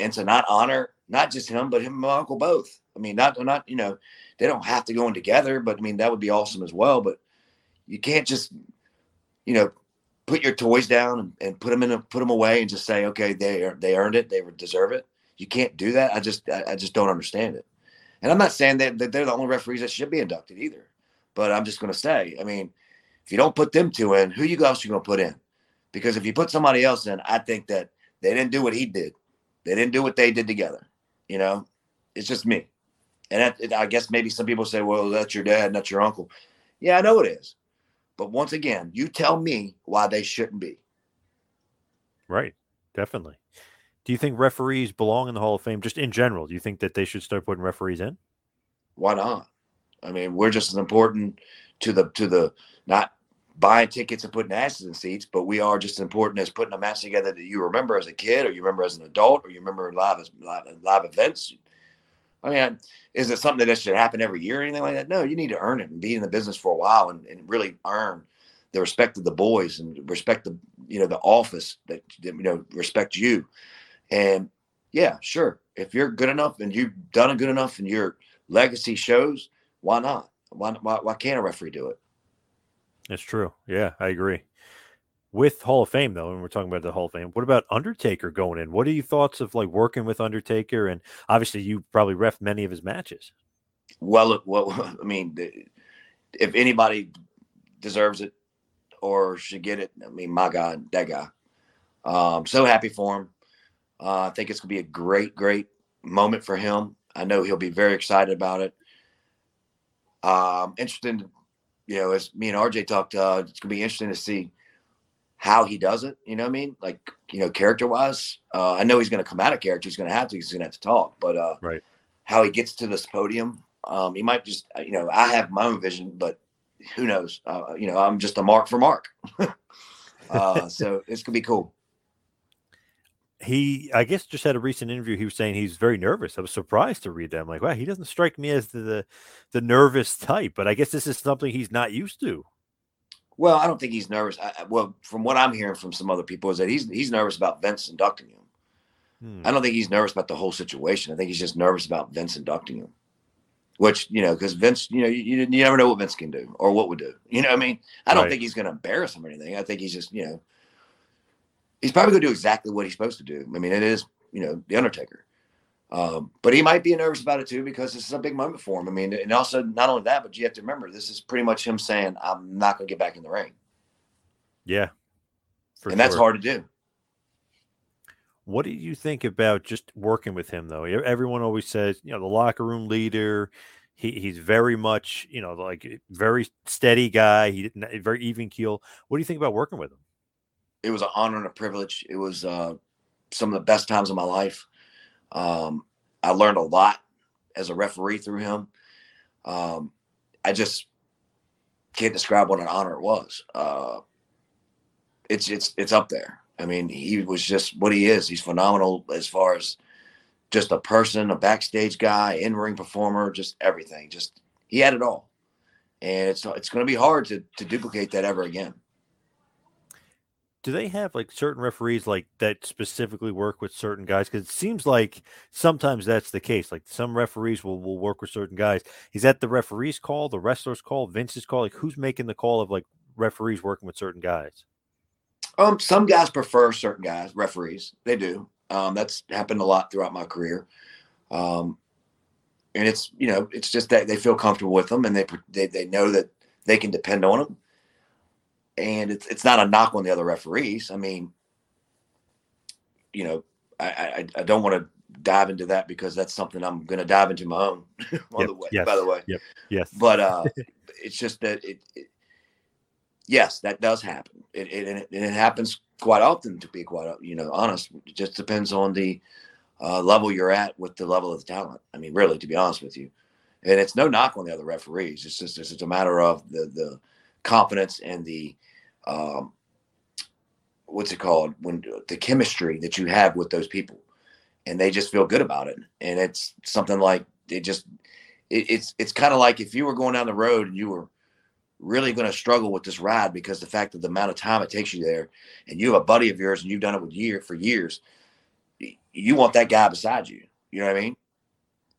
and to not honor not just him, but him and my uncle both. I mean, not not you know, they don't have to go in together, but I mean that would be awesome as well. But you can't just, you know, put your toys down and, and put them in a, put them away and just say, okay, they they earned it, they deserve it. You can't do that. I just I, I just don't understand it. And I'm not saying that, that they're the only referees that should be inducted either. But I'm just going to say, I mean, if you don't put them two in, who you else you going to put in? Because if you put somebody else in, I think that they didn't do what he did. They didn't do what they did together. You know, it's just me. And that, I guess maybe some people say, well, that's your dad, not your uncle. Yeah, I know it is. But once again, you tell me why they shouldn't be. Right. Definitely. Do you think referees belong in the Hall of Fame just in general? Do you think that they should start putting referees in? Why not? I mean, we're just as important to the to the not buying tickets and putting asses in seats, but we are just as important as putting a match together that you remember as a kid, or you remember as an adult, or you remember live live, live events. I mean, is it something that should happen every year or anything like that? No, you need to earn it and be in the business for a while and, and really earn the respect of the boys and respect the you know the office that, that you know respect you. And yeah, sure, if you're good enough and you've done it good enough and your legacy shows, why not? Why why, why can't a referee do it? That's true. Yeah, I agree. With Hall of Fame, though, and we're talking about the Hall of Fame, what about Undertaker going in? What are your thoughts of like working with Undertaker? And obviously, you probably ref many of his matches. Well, well, I mean, if anybody deserves it or should get it, I mean, my God, that guy. Um, so happy for him. Uh, I think it's gonna be a great, great moment for him. I know he'll be very excited about it. Um, interesting, you know, as me and RJ talked, uh, it's gonna be interesting to see how he does it. You know what I mean? Like, you know, character wise, uh, I know he's going to come out of character. He's going to have to. He's going to have to talk. But uh, right, how he gets to this podium, um, he might just, uh, you know, I have my own vision, but who knows? Uh, you know, I'm just a mark for Mark. uh, so it's gonna be cool. He, I guess, just had a recent interview. He was saying he's very nervous. I was surprised to read that. I'm like, wow, he doesn't strike me as the, the the nervous type. But I guess this is something he's not used to. Well, I don't think he's nervous. I, well, from what I'm hearing from some other people, is that he's he's nervous about Vince inducting him. Hmm. I don't think he's nervous about the whole situation. I think he's just nervous about Vince inducting him. Which you know, because Vince, you know, you, you, never know what Vince can do or what would do. You know, I mean, I don't right. think he's going to embarrass him or anything. I think he's just, you know, he's probably going to do exactly what he's supposed to do. I mean, it is, you know, the Undertaker. Um, but he might be nervous about it too because this is a big moment for him. I mean, and also not only that, but you have to remember this is pretty much him saying, "I'm not going to get back in the ring." Yeah, and sure. that's hard to do. What do you think about just working with him though? Everyone always says, you know, the locker room leader. He, he's very much, you know, like very steady guy. He very even keel. What do you think about working with him? It was an honor and a privilege. It was uh, some of the best times of my life. Um, I learned a lot as a referee through him. Um, I just can't describe what an honor it was. Uh, it's it's it's up there. I mean, he was just what he is. He's phenomenal as far as just a person, a backstage guy, in ring performer, just everything. Just he had it all, and it's it's going to be hard to to duplicate that ever again do they have like certain referees like that specifically work with certain guys? Because it seems like sometimes that's the case. Like some referees will, will work with certain guys. Is that the referee's call, the wrestler's call, Vince's call? Like who's making the call of like referees working with certain guys? Um, some guys prefer certain guys, referees. They do. Um, that's happened a lot throughout my career. Um, and it's you know it's just that they feel comfortable with them and they they, they know that they can depend on them and it's it's not a knock on the other referees. I mean, you know, I I, I don't want to dive into that because that's something I'm going to dive into my own. on yep, the way, yes, by the way, yep, yes. But uh, it's just that it, it, yes, that does happen. It, it and it, and it happens quite often. To be quite you know honest, it just depends on the uh, level you're at with the level of the talent. I mean, really, to be honest with you, and it's no knock on the other referees. It's just it's just a matter of the the confidence and the um, what's it called? When the chemistry that you have with those people. And they just feel good about it. And it's something like it just it, it's it's kind of like if you were going down the road and you were really going to struggle with this ride because the fact of the amount of time it takes you there and you have a buddy of yours and you've done it with year for years you want that guy beside you. You know what i mean?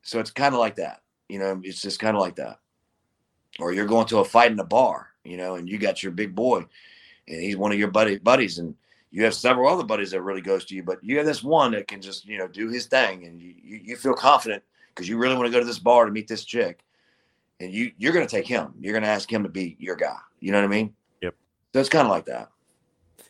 So it's kind of like that. You know it's just kind of like that. Or you're going to a fight in a bar you know and you got your big boy and he's one of your buddy buddies, and you have several other buddies that really goes to you, but you have this one that can just you know do his thing, and you you, feel confident because you really want to go to this bar to meet this chick, and you you're going to take him. You're going to ask him to be your guy. You know what I mean? Yep. So it's kind of like that.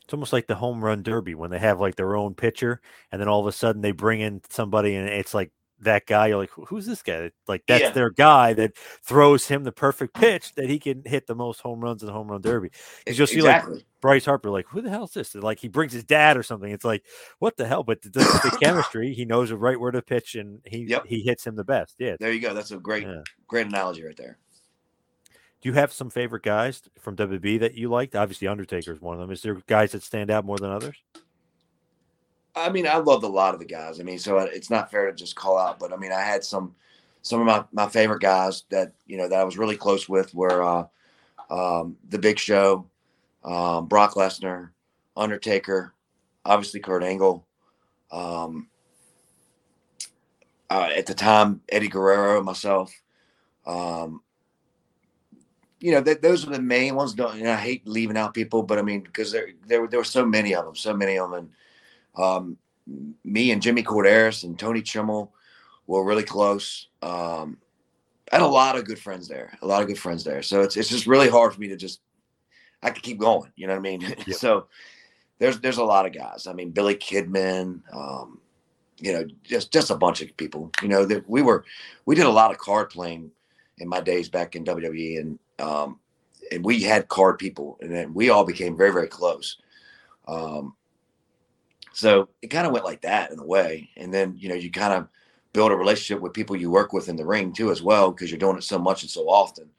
It's almost like the home run derby when they have like their own pitcher, and then all of a sudden they bring in somebody, and it's like that guy. You're like, who's this guy? Like that's Yeah. their guy that throws him the perfect mm. pitch that he can hit the most home runs in the home run derby. Because you'll see Exactly. like Bryce Harper, like who the hell is this? And, like he brings his dad or something. It's like what the hell? But the, the chemistry, he knows the right where to pitch, and he he hits him the best. Yeah. There you go. That's a great Yeah. great analogy right there. Do you have some favorite guys from WB that you liked? Obviously, Undertaker is one of them. Is there guys that stand out more than others? I mean, I loved a lot of the guys. I mean, so it's not fair to just call out, but I mean, I had some some of my, my favorite guys that you know that I was really close with were uh, um, the Big Show, um, Brock Lesnar, Undertaker, obviously Kurt Angle. Um, uh, at the time, Eddie Guerrero, myself. Um, you know, th- those are the main ones. Don't I hate leaving out people, but I mean, because there there were- there were so many of them, so many of them. And, um, me and Jimmy Korderas and Tony Chimel were really close. Um, I had a lot of good friends there, a lot of good friends there. So it's it's just really hard for me to just I could keep going. You know what I mean? so there's there's a lot of guys. I mean, Billy Kidman, um, you know, just just a bunch of people. You know, that we were we did a lot of card playing in my days back in WWE, and um, and we had card people, and then we all became very very close. Um, so it kind of went like that in a way, and then you know you kind of build a relationship with people you work with in the ring too as well because you're doing it so much and so often.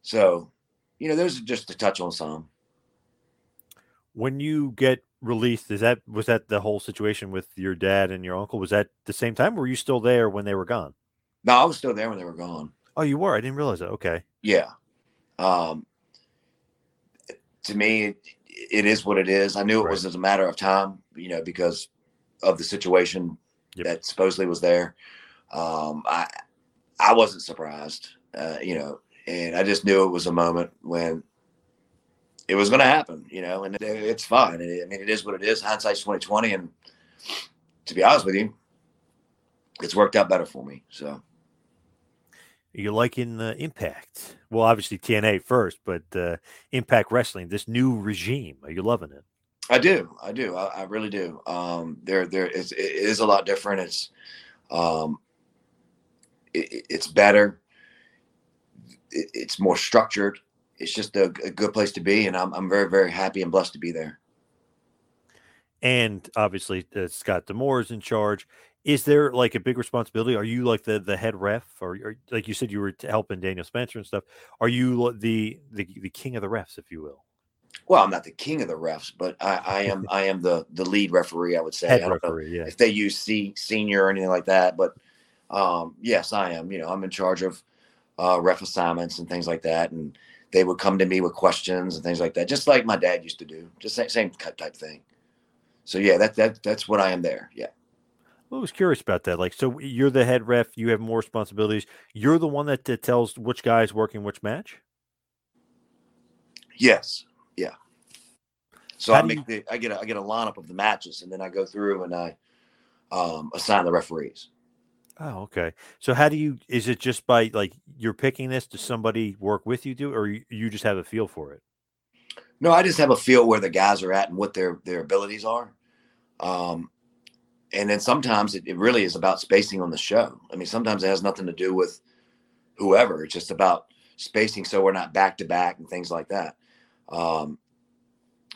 So, you know, those are just to touch on some. When you get released, is that was that the whole situation with your dad and your uncle? Was that the same time? Were you still there when they were gone? No, I was still there when they were gone. Oh, you were. I didn't realize that. Okay. Yeah. Um, to me, it, it is what it is. I knew it was as a matter of time, you know, because of the situation that supposedly was there. Um, I I wasn't surprised, uh, you know, and I just knew it was a moment when it was going to happen, you know, and it, it's fine. I mean, it is what it is. Hindsight's twenty twenty, and to be honest with you, it's worked out better for me. So. you're liking the Impact? Well, obviously TNA first, but uh, Impact Wrestling, this new regime. Are you loving it? I do. I do. I, I really do. Um, there, there is, it is a lot different. It's, um, it, it's better. It, it's more structured. It's just a, a good place to be, and I'm, I'm very, very happy and blessed to be there. And obviously, uh, Scott D'Amore is in charge. Is there like a big responsibility? Are you like the the head ref, or, or like you said, you were t- helping Daniel Spencer and stuff? Are you the the the king of the refs, if you will? Well, I'm not the king of the refs, but I, I am. I am the the lead referee. I would say. Head I don't know referee, yeah. If they use C senior or anything like that, but um, yes, I am. You know, I'm in charge of uh, ref assignments and things like that, and they would come to me with questions and things like that, just like my dad used to do. Just same, same type thing. So yeah, that that that's what I am there. Yeah. I was curious about that. Like, so you're the head ref. You have more responsibilities. You're the one that, that tells which guy's working which match. Yes. Yeah. So How I make the I get a I get a lineup of the matches and then I go through and I um, assign the referees. Oh, okay. So how do you? Is it just by like you're picking this? Does somebody work with you do, or you, you just have a feel for it? No, I just have a feel where the guys are at and what their their abilities are. Um, and then sometimes it, it really is about spacing on the show. I mean, sometimes it has nothing to do with whoever. It's just about spacing so we're not back to back and things like that. Um,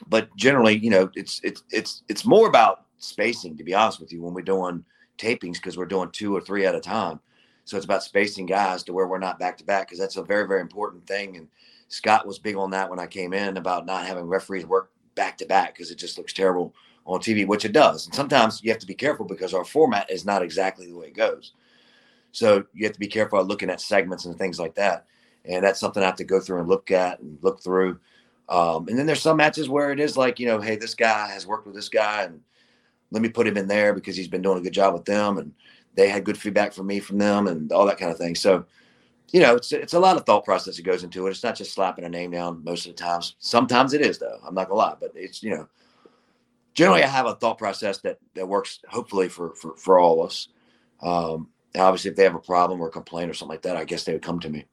but generally, you know, it's it's it's it's more about spacing. To be honest with you, when we're doing tapings, because we're doing two or three at a time, so it's about spacing guys to where we're not back to back, because that's a very very important thing. And Scott was big on that when I came in about not having referees work back to back because it just looks terrible on TV, which it does. And sometimes you have to be careful because our format is not exactly the way it goes. So you have to be careful looking at segments and things like that. And that's something I have to go through and look at and look through. Um, and then there's some matches where it is like, you know, hey, this guy has worked with this guy and let me put him in there because he's been doing a good job with them and they had good feedback from me from them and all that kind of thing. So you know, it's it's a lot of thought process that goes into it. It's not just slapping a name down most of the times. Sometimes it is though. I'm not gonna lie, but it's you know, generally I have a thought process that that works hopefully for for for all of us. Um, obviously, if they have a problem or a complaint or something like that, I guess they would come to me.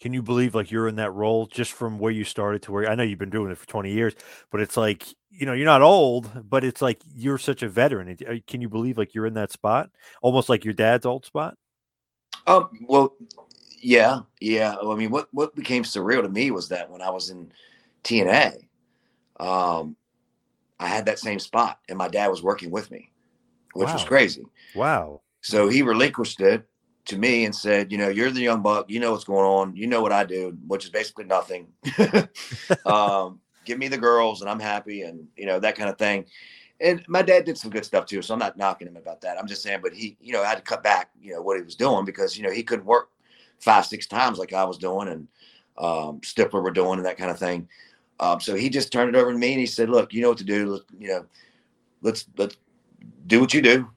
Can you believe like you're in that role just from where you started to where I know you've been doing it for 20 years, but it's like, you know, you're not old, but it's like you're such a veteran. Uh, can you believe like you're in that spot? Almost like your dad's old spot? Um, well, yeah, yeah. I mean, what what became surreal to me was that when I was in TNA, um, I had that same spot, and my dad was working with me, which wow. was crazy. Wow. So he relinquished it to me and said, you know, you're the young buck, you know what's going on, you know what I do, which is basically nothing. um, give me the girls, and I'm happy, and you know that kind of thing and my dad did some good stuff too, so I'm not knocking him about that. I'm just saying, but he, you know, had to cut back, you know, what he was doing because you know he couldn't work five, six times like I was doing, and um, Stifler were doing, and that kind of thing. Um, so he just turned it over to me, and he said, "Look, you know what to do. Let's, you know, let's let's do what you do."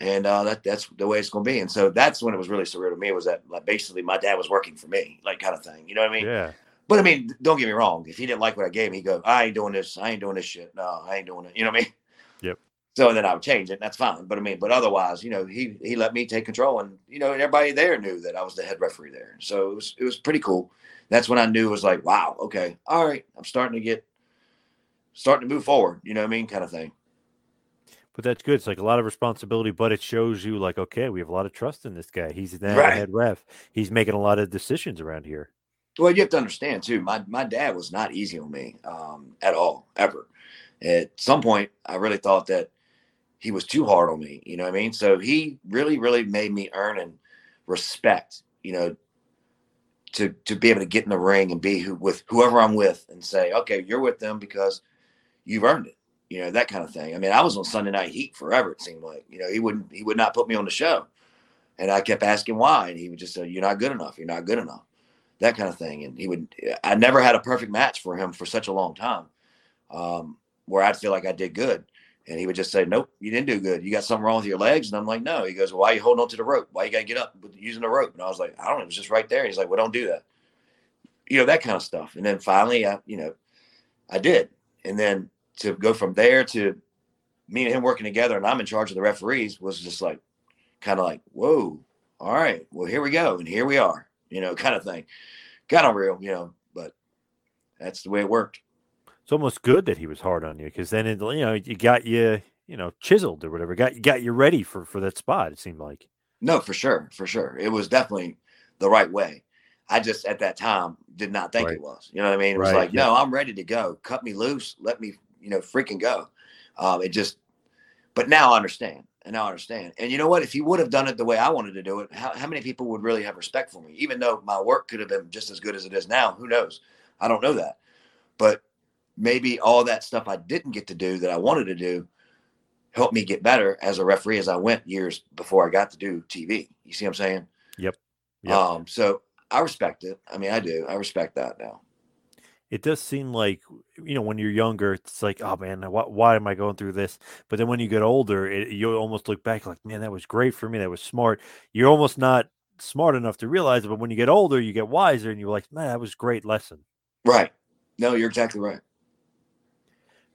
And uh, that that's the way it's going to be. And so that's when it was really surreal to me was that like basically my dad was working for me, like kind of thing. You know what I mean? Yeah. But I mean, don't get me wrong. If he didn't like what I gave him, he'd go, I ain't doing this. I ain't doing this shit. No, I ain't doing it. You know what I mean? Yep. So then I would change it. And that's fine. But I mean, but otherwise, you know, he he let me take control, and you know, everybody there knew that I was the head referee there. So it was it was pretty cool. That's when I knew it was like, wow, okay, all right, I'm starting to get starting to move forward. You know what I mean, kind of thing. But that's good. It's like a lot of responsibility, but it shows you like, okay, we have a lot of trust in this guy. He's the right. head ref. He's making a lot of decisions around here. Well, you have to understand too. My my dad was not easy on me um, at all, ever. At some point, I really thought that he was too hard on me. You know what I mean? So he really, really made me earn and respect. You know, to to be able to get in the ring and be who, with whoever I'm with and say, okay, you're with them because you've earned it. You know that kind of thing. I mean, I was on Sunday Night Heat forever. It seemed like you know he wouldn't he would not put me on the show, and I kept asking why, and he would just say, "You're not good enough. You're not good enough." That kind of thing. And he would. I never had a perfect match for him for such a long time, um, where I'd feel like I did good and he would just say, Nope, you didn't do good. You got something wrong with your legs. And I'm like, No. He goes, well, Why are you holding on to the rope? Why you got to get up using the rope? And I was like, I don't know. It was just right there. He's like, Well, don't do that. You know, that kind of stuff. And then finally, I, you know, I did. And then to go from there to me and him working together and I'm in charge of the referees was just like, kind of like, Whoa, all right, well, here we go. And here we are, you know, kind of thing. Kind of real, you know, but that's the way it worked it's almost good that he was hard on you because then it, you know you got you you know chiseled or whatever got got you ready for for that spot. It seemed like. No, for sure, for sure, it was definitely the right way. I just at that time did not think right. it was. You know what I mean? It right. was like, yeah. no, I'm ready to go. Cut me loose. Let me, you know, freaking go. Um, it just, but now I understand. And now I understand. And you know what? If he would have done it the way I wanted to do it, how, how many people would really have respect for me? Even though my work could have been just as good as it is now. Who knows? I don't know that. But maybe all that stuff I didn't get to do that I wanted to do helped me get better as a referee as I went years before I got to do TV. You see what I'm saying? Yep. yep. Um, so I respect it. I mean, I do. I respect that now. It does seem like, you know, when you're younger, it's like, oh man, why, why am I going through this? But then when you get older, it, you almost look back like, man, that was great for me. That was smart. You're almost not smart enough to realize it. But when you get older, you get wiser and you're like, man, that was great lesson. Right. No, you're exactly right.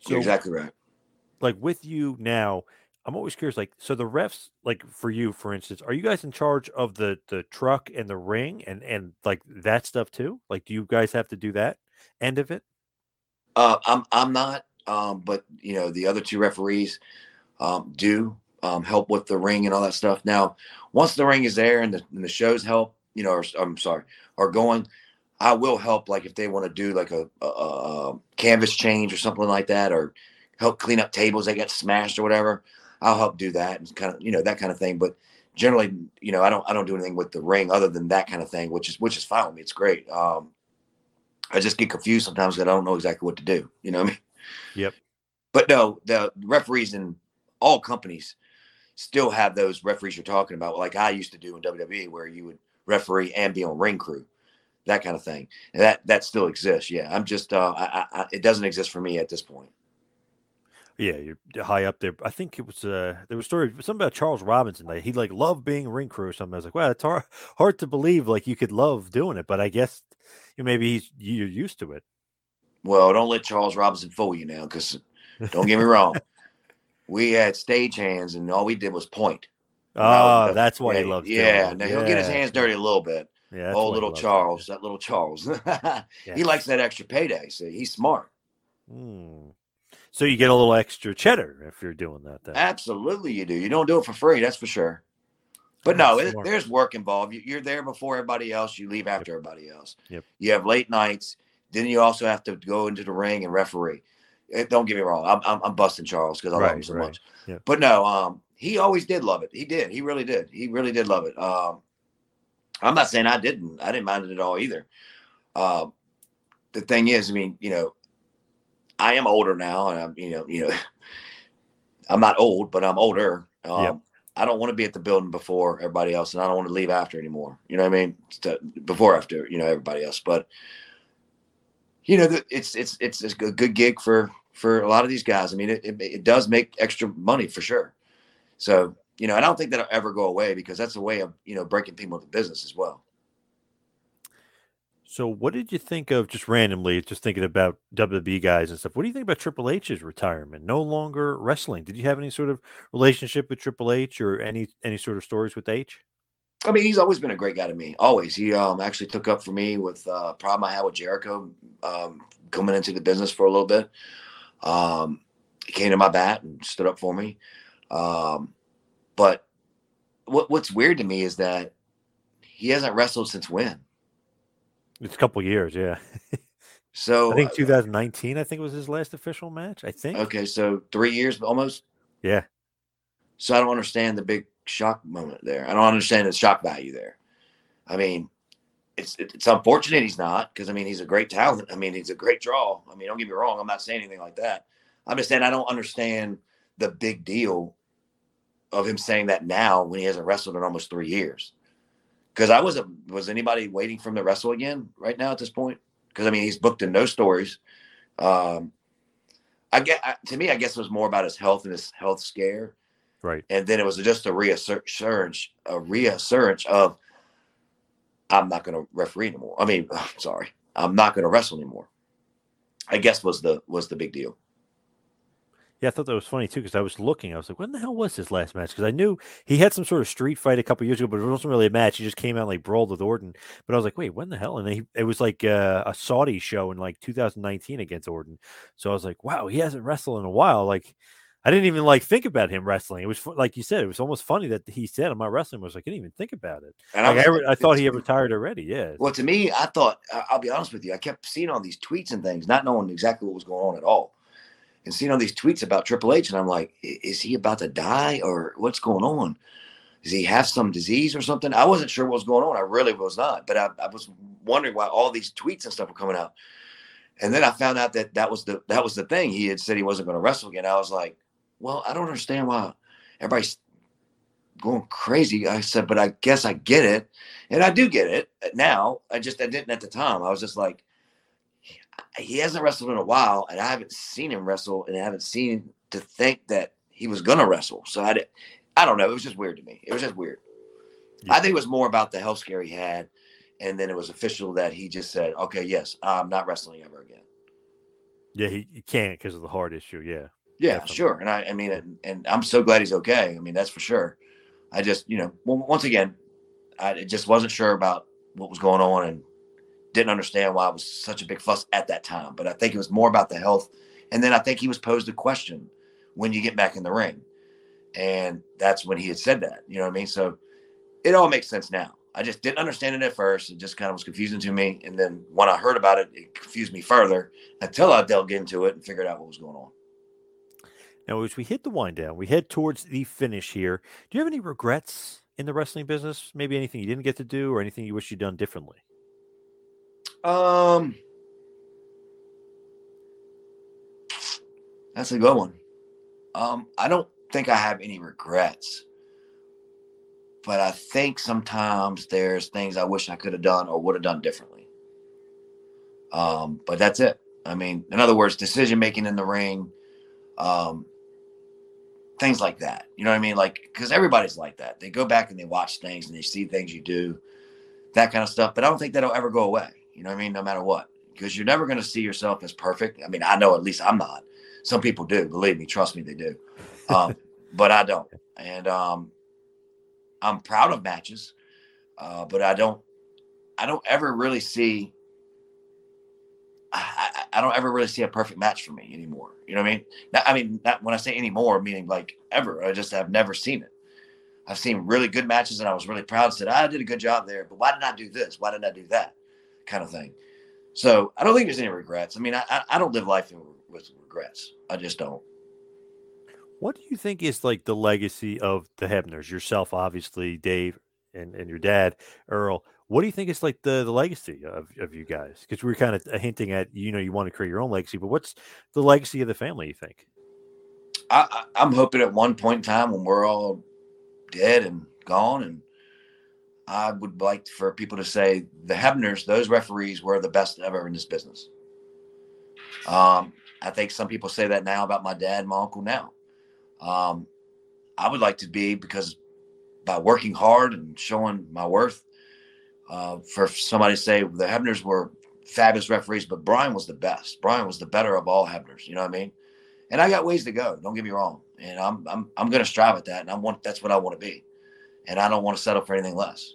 So, You're exactly right. Like with you now, I'm always curious. Like, so the refs, like for you, for instance, are you guys in charge of the the truck and the ring and and like that stuff too? Like, do you guys have to do that end of it? Uh, I'm I'm not, um, but you know the other two referees um, do um, help with the ring and all that stuff. Now, once the ring is there and the, and the shows help, you know, or, I'm sorry, are going, I will help, like if they want to do like a, a, a, canvas change or something like that, or help clean up tables that get smashed or whatever. I'll help do that and kind of you know that kind of thing. But generally, you know, I don't I don't do anything with the ring other than that kind of thing, which is which is fine with me. It's great. Um, I just get confused sometimes that I don't know exactly what to do. You know what I mean? Yep. But no, the referees in all companies still have those referees you're talking about, like I used to do in WWE, where you would referee and be on ring crew that kind of thing. And that that still exists. Yeah, I'm just uh, I, I, it doesn't exist for me at this point. Yeah, you're high up there. I think it was uh there was a story something about Charles Robinson. Like he like loved being a ring crew or something. I was like, wow, it's hard hard to believe like you could love doing it, but I guess you know, maybe he's you're used to it. Well, don't let Charles Robinson fool you now, because don't get me wrong. We had stage hands and all we did was point. Oh, that's why yeah, he loves Yeah, doing now he'll get his hands dirty a little bit. Yeah, oh, little. Charles, that little Charles. He likes that extra payday. See, he's smart. Hmm. So you get a little extra cheddar if you're doing that then. Absolutely, you do. You don't do it for free, that's for sure. But no, it, there's work involved. You- You're there before everybody else. You leave after everybody else. Yep. You have late nights. Then you also have to go into the ring and referee. Eh, don't get me wrong. I'm, I'm, I'm busting Charles because I love him so right. much. Yep. But no, um, he always did love it. He did. He really did. He really did love it. Um, I'm not saying I didn't. I didn't mind it at all either. Uh, the thing is, I mean, you know, I am older now, and I'm, you know, you know, I'm not old, but I'm older. Um, Yep. I don't want to be at the building before everybody else, and I don't want to leave after anymore. You know what I mean? To- before after, you know, everybody else. But you know, it's it's it's it's a good gig for for a lot of these guys. I mean, it it, it does make extra money for sure. So you know, I don't think that'll ever go away because that's a way of you know breaking people into business as well. So what did you think of just randomly, just thinking about WWE guys and stuff? What do you think about Triple H's retirement? No longer wrestling. Did you have any sort of relationship with Triple H or any any sort of stories with H? I mean, he's always been a great guy to me. Always. He um actually took up for me with uh problem I had with Jericho um coming into the business for a little bit. Um he came to my bat and stood up for me. Um but what what's weird to me is that he hasn't wrestled since when? It's a couple years, yeah. So I think uh, 2019. I think was his last official match. I think. okay, so 3 years almost. Yeah. So I don't understand the big shock moment there. I don't understand the shock value there. I mean, it's it's unfortunate he's not because I mean he's a great talent. I mean he's a great draw. I mean don't get me wrong. I'm not saying anything like that. I'm just saying I don't understand the big deal of him saying that now when he hasn't wrestled in almost three years. Because I wasn't was anybody waiting for him to wrestle again right now at this point? Because I mean he's booked in no stories. Um, I get I, to me I guess it was more about his health and his health scare Right. and then it was just a reassurance, a reassurance of I'm not going to referee anymore. I mean, sorry, I'm not going to wrestle anymore. I guess was the was the big deal. Yeah, I thought that was funny too because I was looking. I was like, when the hell was his last match? Because I knew he had some sort of street fight a couple years ago, but it wasn't really a match. He just came out and, like brawled with Orton. But I was like, wait, when the hell? And he, it was like uh, a Saudi show in like 2019 against Orton. So I was like, wow, he hasn't wrestled in a while. Like, I didn't even like think about him wrestling. It was like you said, it was almost funny that he said, "I'm not wrestling." I was like, I didn't even think about it. And I was I, I thought he had retired already. Yeah. Well, to me, I thought I'll be honest with you. I kept seeing all these tweets and things, not knowing exactly what was going on at all, and seeing all these tweets about Triple H, and I'm like, is he about to die or what's going on? Does he have some disease or something? I wasn't sure what was going on. I really was not, but I, I was wondering why all these tweets and stuff were coming out. And then I found out that that was the that was the thing. He had said he wasn't going to wrestle again. I was like, well, I don't understand why everybody's going crazy. I said, but I guess I get it, and I do get it uh, now. I just I didn't at the time. I was just like, he hasn't wrestled in a while, and I haven't seen him wrestle, and I haven't seen him to think that he was gonna wrestle. So I did, I don't know. It was just weird to me. It was just weird. I think it was more about the health scare he had, and then it was official that he just said, "Okay, yes, I'm not wrestling ever again." Yeah, he, he can't because of the heart issue. Yeah. Yeah, Definitely. sure. And I, I mean, and, and I'm so glad he's okay. I mean, that's for sure. I just, you know, once again, I just wasn't sure about what was going on and didn't understand why it was such a big fuss at that time. But I think it was more about the health. And then I think he was posed a question when you get back in the ring. And that's when he had said that. You know what I mean? So it all makes sense now. I just didn't understand it at first. It just kind of was confusing to me. And then when I heard about it, it confused me further until I delved into it and figured out what was going on. Now, as we hit the wind down, we head towards the finish here. Do you have any regrets in the wrestling business? Maybe anything you didn't get to do or anything you wish you'd done differently? Um, that's a good one. Um, I don't think I have any regrets, but I think sometimes there's things I wish I could have done or would have done differently. Um, but that's it. I mean, in other words, decision making in the ring, Um, things like that. You know what I mean? Like, because everybody's like that. They go back and they watch things and they see things you do, that kind of stuff. But I don't think that'll ever go away. You know what I mean? No matter what, because you're never going to see yourself as perfect. I mean, I know at least I'm not. Some people do. Believe me, trust me, they do. Um, but I don't. And um, I'm proud of matches, uh, but I don't. I don't ever really see. I, I don't ever really see a perfect match for me anymore. You know what I mean? Not, I mean, not when I say anymore, meaning like ever. I just have never seen it. I've seen really good matches, and I was really proud. Said I did a good job there, but why did I do this? Why didn't I do that? Kind of thing. So I don't think there's any regrets. I mean, I I don't live life with regrets. I just don't. What do you think is like the legacy of the Hebners? Yourself, obviously, Dave, and, and your dad, Earl. What do you think is like the, the legacy of, of you guys? Because we are kind of hinting at, you know, you want to create your own legacy, but what's the legacy of the family, you think? I, I'm hoping at one point in time when we're all dead and gone, and I would like for people to say the Hebners, those referees were the best ever in this business. Um, I think some people say that now about my dad my uncle now. Um, I would like to be because by working hard and showing my worth, uh, for somebody to say the Hebners were fabulous referees, but Brian was the best. Brian was the better of all Hebners. You know what I mean? And I got ways to go. Don't get me wrong. And I'm I'm I'm going to strive at that, and I want that's what I want to be, and I don't want to settle for anything less.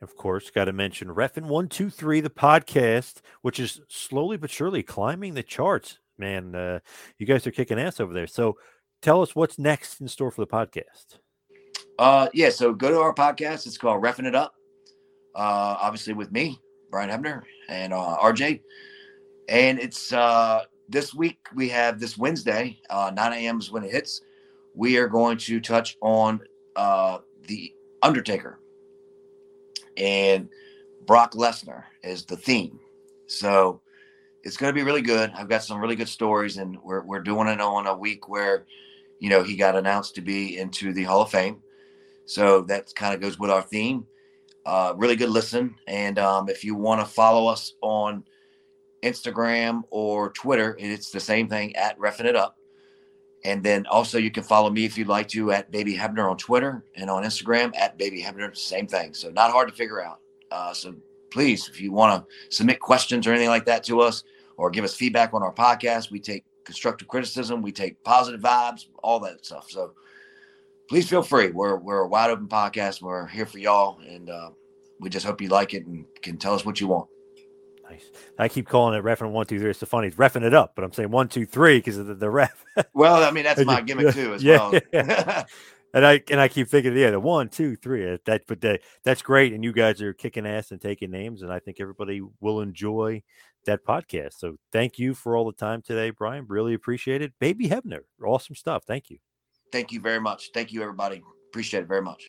Of course, got to mention Refin One Two Three, the podcast, which is slowly but surely climbing the charts. Man, uh, you guys are kicking ass over there. So, tell us what's next in store for the podcast. Uh, yeah. So go to our podcast. It's called Refin It Up uh, obviously with me, Brian Hebner, and uh, RJ. And it's uh, this week we have this Wednesday, uh, 9 a.m. is when it hits. We are going to touch on uh, the Undertaker, and Brock Lesnar is the theme. So it's going to be really good. I've got some really good stories, and we're we're doing it on a week where, you know, he got announced to be into the Hall of Fame. So that kind of goes with our theme uh, really good listen. And um, if you want to follow us on Instagram or Twitter, it's the same thing at Refing It Up. And then also you can follow me if you'd like to at Baby Hebner on Twitter and on Instagram at Baby Hebner, same thing. So not hard to figure out. Uh, so please, if you want to submit questions or anything like that to us or give us feedback on our podcast, we take constructive criticism, we take positive vibes, all that stuff. So please feel free. We're we're a wide open podcast. We're here for y'all, and uh, we just hope you like it and can tell us what you want. Nice. I keep calling it refing one two three. It's so funny. It's refing it up, but I'm saying one two three because of the, the ref. well, I mean that's my gimmick too as yeah, well. Yeah. and I and I keep thinking, yeah, the one, two, three. Uh, that but the, that's great, and you guys are kicking ass and taking names, and I think everybody will enjoy that podcast. So thank you for all the time today, Brian. Really appreciate it. Baby Hebner, awesome stuff. Thank you. Thank you very much. Thank you, everybody. Appreciate it very much.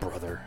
brother.